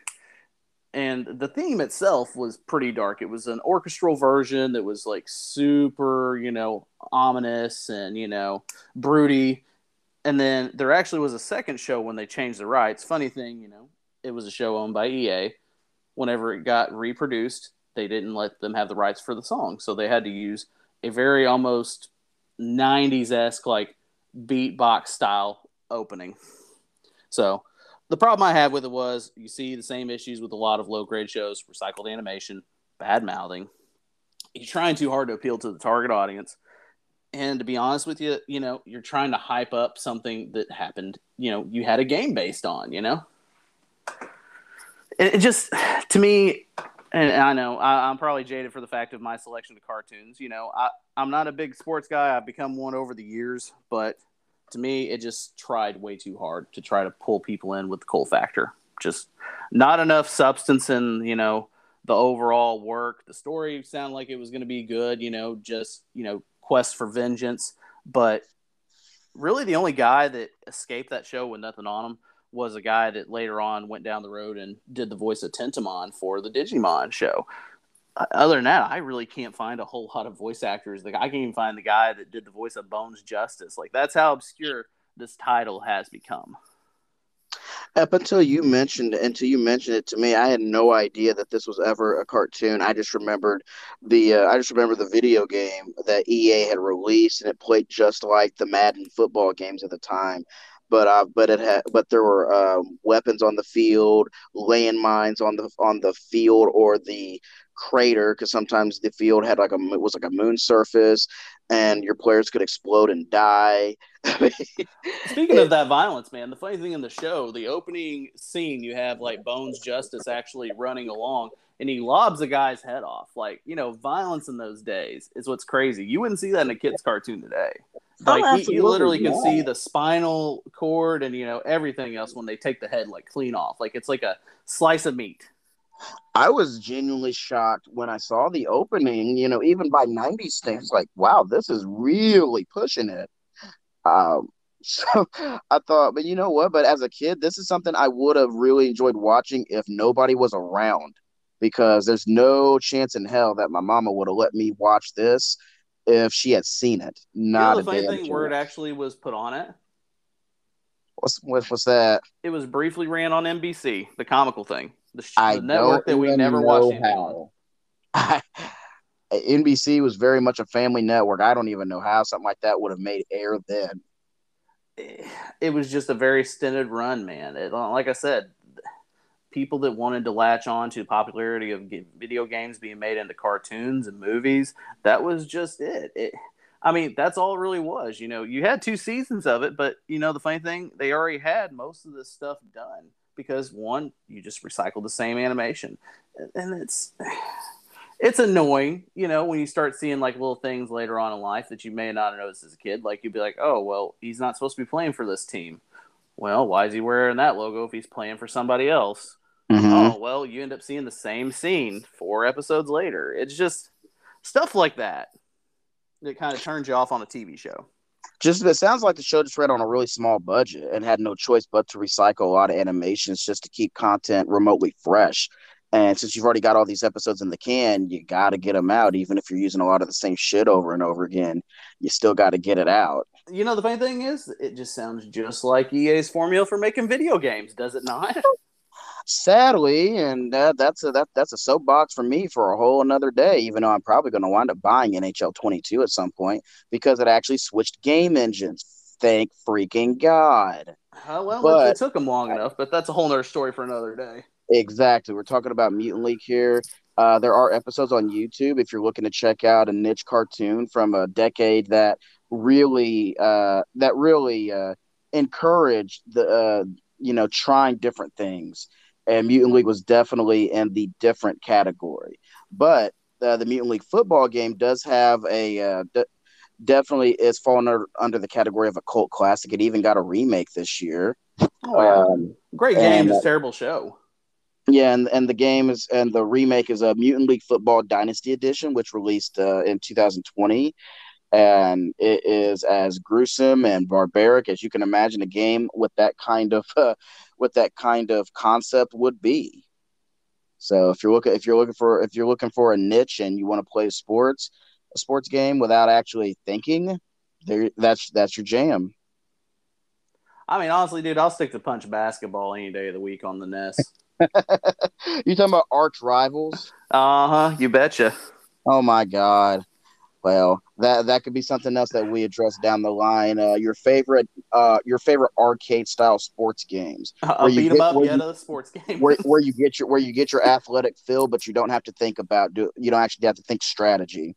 And the theme itself was pretty dark. It was an orchestral version that was like super, you know, ominous and, you know, broody. And then there actually was a second show when they changed the rights. Funny thing, you know, it was a show owned by EA whenever it got reproduced, they didn't let them have the rights for the song. So they had to use a very almost 90s esque, like beatbox style opening. So the problem I had with it was you see the same issues with a lot of low grade shows recycled animation, bad mouthing. You're trying too hard to appeal to the target audience. And to be honest with you, you know, you're trying to hype up something that happened, you know, you had a game based on, you know? It just <sighs> to me and I know I, am probably jaded for the fact of my selection of cartoons. You know, I, I'm not a big sports guy. I've become one over the years, but to me, it just tried way too hard to try to pull people in with the cool factor. Just not enough substance in, you know, the overall work. The story sounded like it was going to be good, you know, just, you know, quest for vengeance. But really, the only guy that escaped that show with nothing on him was a guy that later on went down the road and did the voice of Tentomon for the Digimon show. Other than that, I really can't find a whole lot of voice actors. Like I can't even find the guy that did the voice of Bones Justice. Like that's how obscure this title has become. Up until you mentioned until you mentioned it to me, I had no idea that this was ever a cartoon. I just remembered the uh, I just remember the video game that EA had released, and it played just like the Madden football games at the time. But uh, but it had but there were um, weapons on the field, landmines on the on the field or the crater because sometimes the field had like a it was like a moon surface and your players could explode and die. <laughs> Speaking of that violence, man, the funny thing in the show, the opening scene, you have like Bones Justice actually running along and he lobs a guy's head off. Like, you know, violence in those days is what's crazy. You wouldn't see that in a kid's cartoon today. Like, oh, he, you literally can see the spinal cord and, you know, everything else when they take the head like clean off. Like, it's like a slice of meat. I was genuinely shocked when I saw the opening, you know, even by 90 standards, like, wow, this is really pushing it. Um, <laughs> so I thought, but you know what? But as a kid, this is something I would have really enjoyed watching if nobody was around because there's no chance in hell that my mama would have let me watch this if she had seen it. Not you know, the funny thing it actually was put on it. What's what's that? It was briefly ran on NBC, the comical thing. The, sh- the network that we never watched. How. <laughs> NBC was very much a family network. I don't even know how something like that would have made air then. It was just a very stinted run, man. It, like I said, people that wanted to latch on to the popularity of video games being made into cartoons and movies, that was just it. it I mean, that's all it really was. You know, you had two seasons of it, but you know, the funny thing, they already had most of this stuff done because one, you just recycle the same animation, and it's it's annoying, you know, when you start seeing like little things later on in life that you may not have noticed as a kid. Like you'd be like, oh, well, he's not supposed to be playing for this team. Well, why is he wearing that logo if he's playing for somebody else? Mm-hmm. Oh, well, you end up seeing the same scene four episodes later. It's just stuff like that that kind of turns you off on a TV show just it sounds like the show just ran on a really small budget and had no choice but to recycle a lot of animations just to keep content remotely fresh. And since you've already got all these episodes in the can, you got to get them out. Even if you're using a lot of the same shit over and over again, you still got to get it out. You know, the funny thing is, it just sounds just like EA's formula for making video games, does it not? <laughs> sadly, and uh, that's a that that's a soapbox for me for a whole another day. Even though I'm probably going to wind up buying NHL 22 at some point because it actually switched game engines. Thank freaking god! Uh, well, but, it took them long enough, but that's a whole other story for another day. Exactly. We're talking about Mutant League here. Uh, there are episodes on YouTube if you're looking to check out a niche cartoon from a decade that really uh, that really uh, encouraged the uh, you know trying different things and Mutant League was definitely in the different category. But uh, the Mutant League football game does have a uh, de- definitely is falling under, under, the category of a cult classic. It even got a remake this year. Oh, yeah. um, great game, and, just terrible show. Yeah, and, and the game is and the remake is a Mutant League Football Dynasty Edition, which released uh, in 2020 and it is as gruesome and barbaric as you can imagine a game with that kind of uh, with that kind of concept would be. So if you're looking if you're looking for if you're looking for a niche and you want to play sports a sports game without actually thinking, there that's that's your jam. I mean, honestly, dude, I'll stick to punch basketball any day of the week on the NES. <laughs> <laughs> you talking about arch rivals? Uh huh. You betcha. Oh my god. Well, that that could be something else that we address down the line. Uh, your favorite, uh, your favorite arcade style sports games. I'll where you beat get, up. Yeah, you, sports <laughs> game. where, where you get your where you get your athletic fill, but you don't have to think about do you don't actually have to think strategy.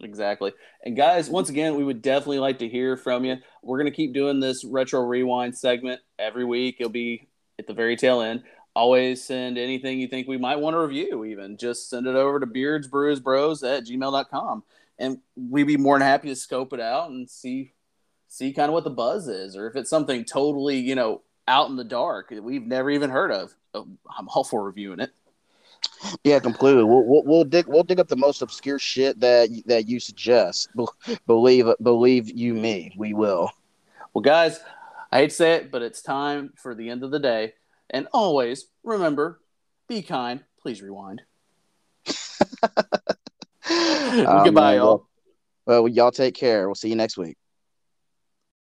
Exactly. And guys, once again, we would definitely like to hear from you. We're gonna keep doing this retro rewind segment every week. It'll be at the very tail end always send anything you think we might want to review even just send it over to beards brews bros at gmail.com and we'd be more than happy to scope it out and see see kind of what the buzz is, or if it's something totally you know out in the dark that we've never even heard of. Oh, I'm all for reviewing it. Yeah, completely. We'll, we'll, we'll dig we'll dig up the most obscure shit that that you suggest. Believe believe you me, we will. Well, guys, I hate to say it, but it's time for the end of the day. And always remember, be kind. Please rewind. <laughs> Goodbye, y'all. Well, well, y'all take care. We'll see you next week.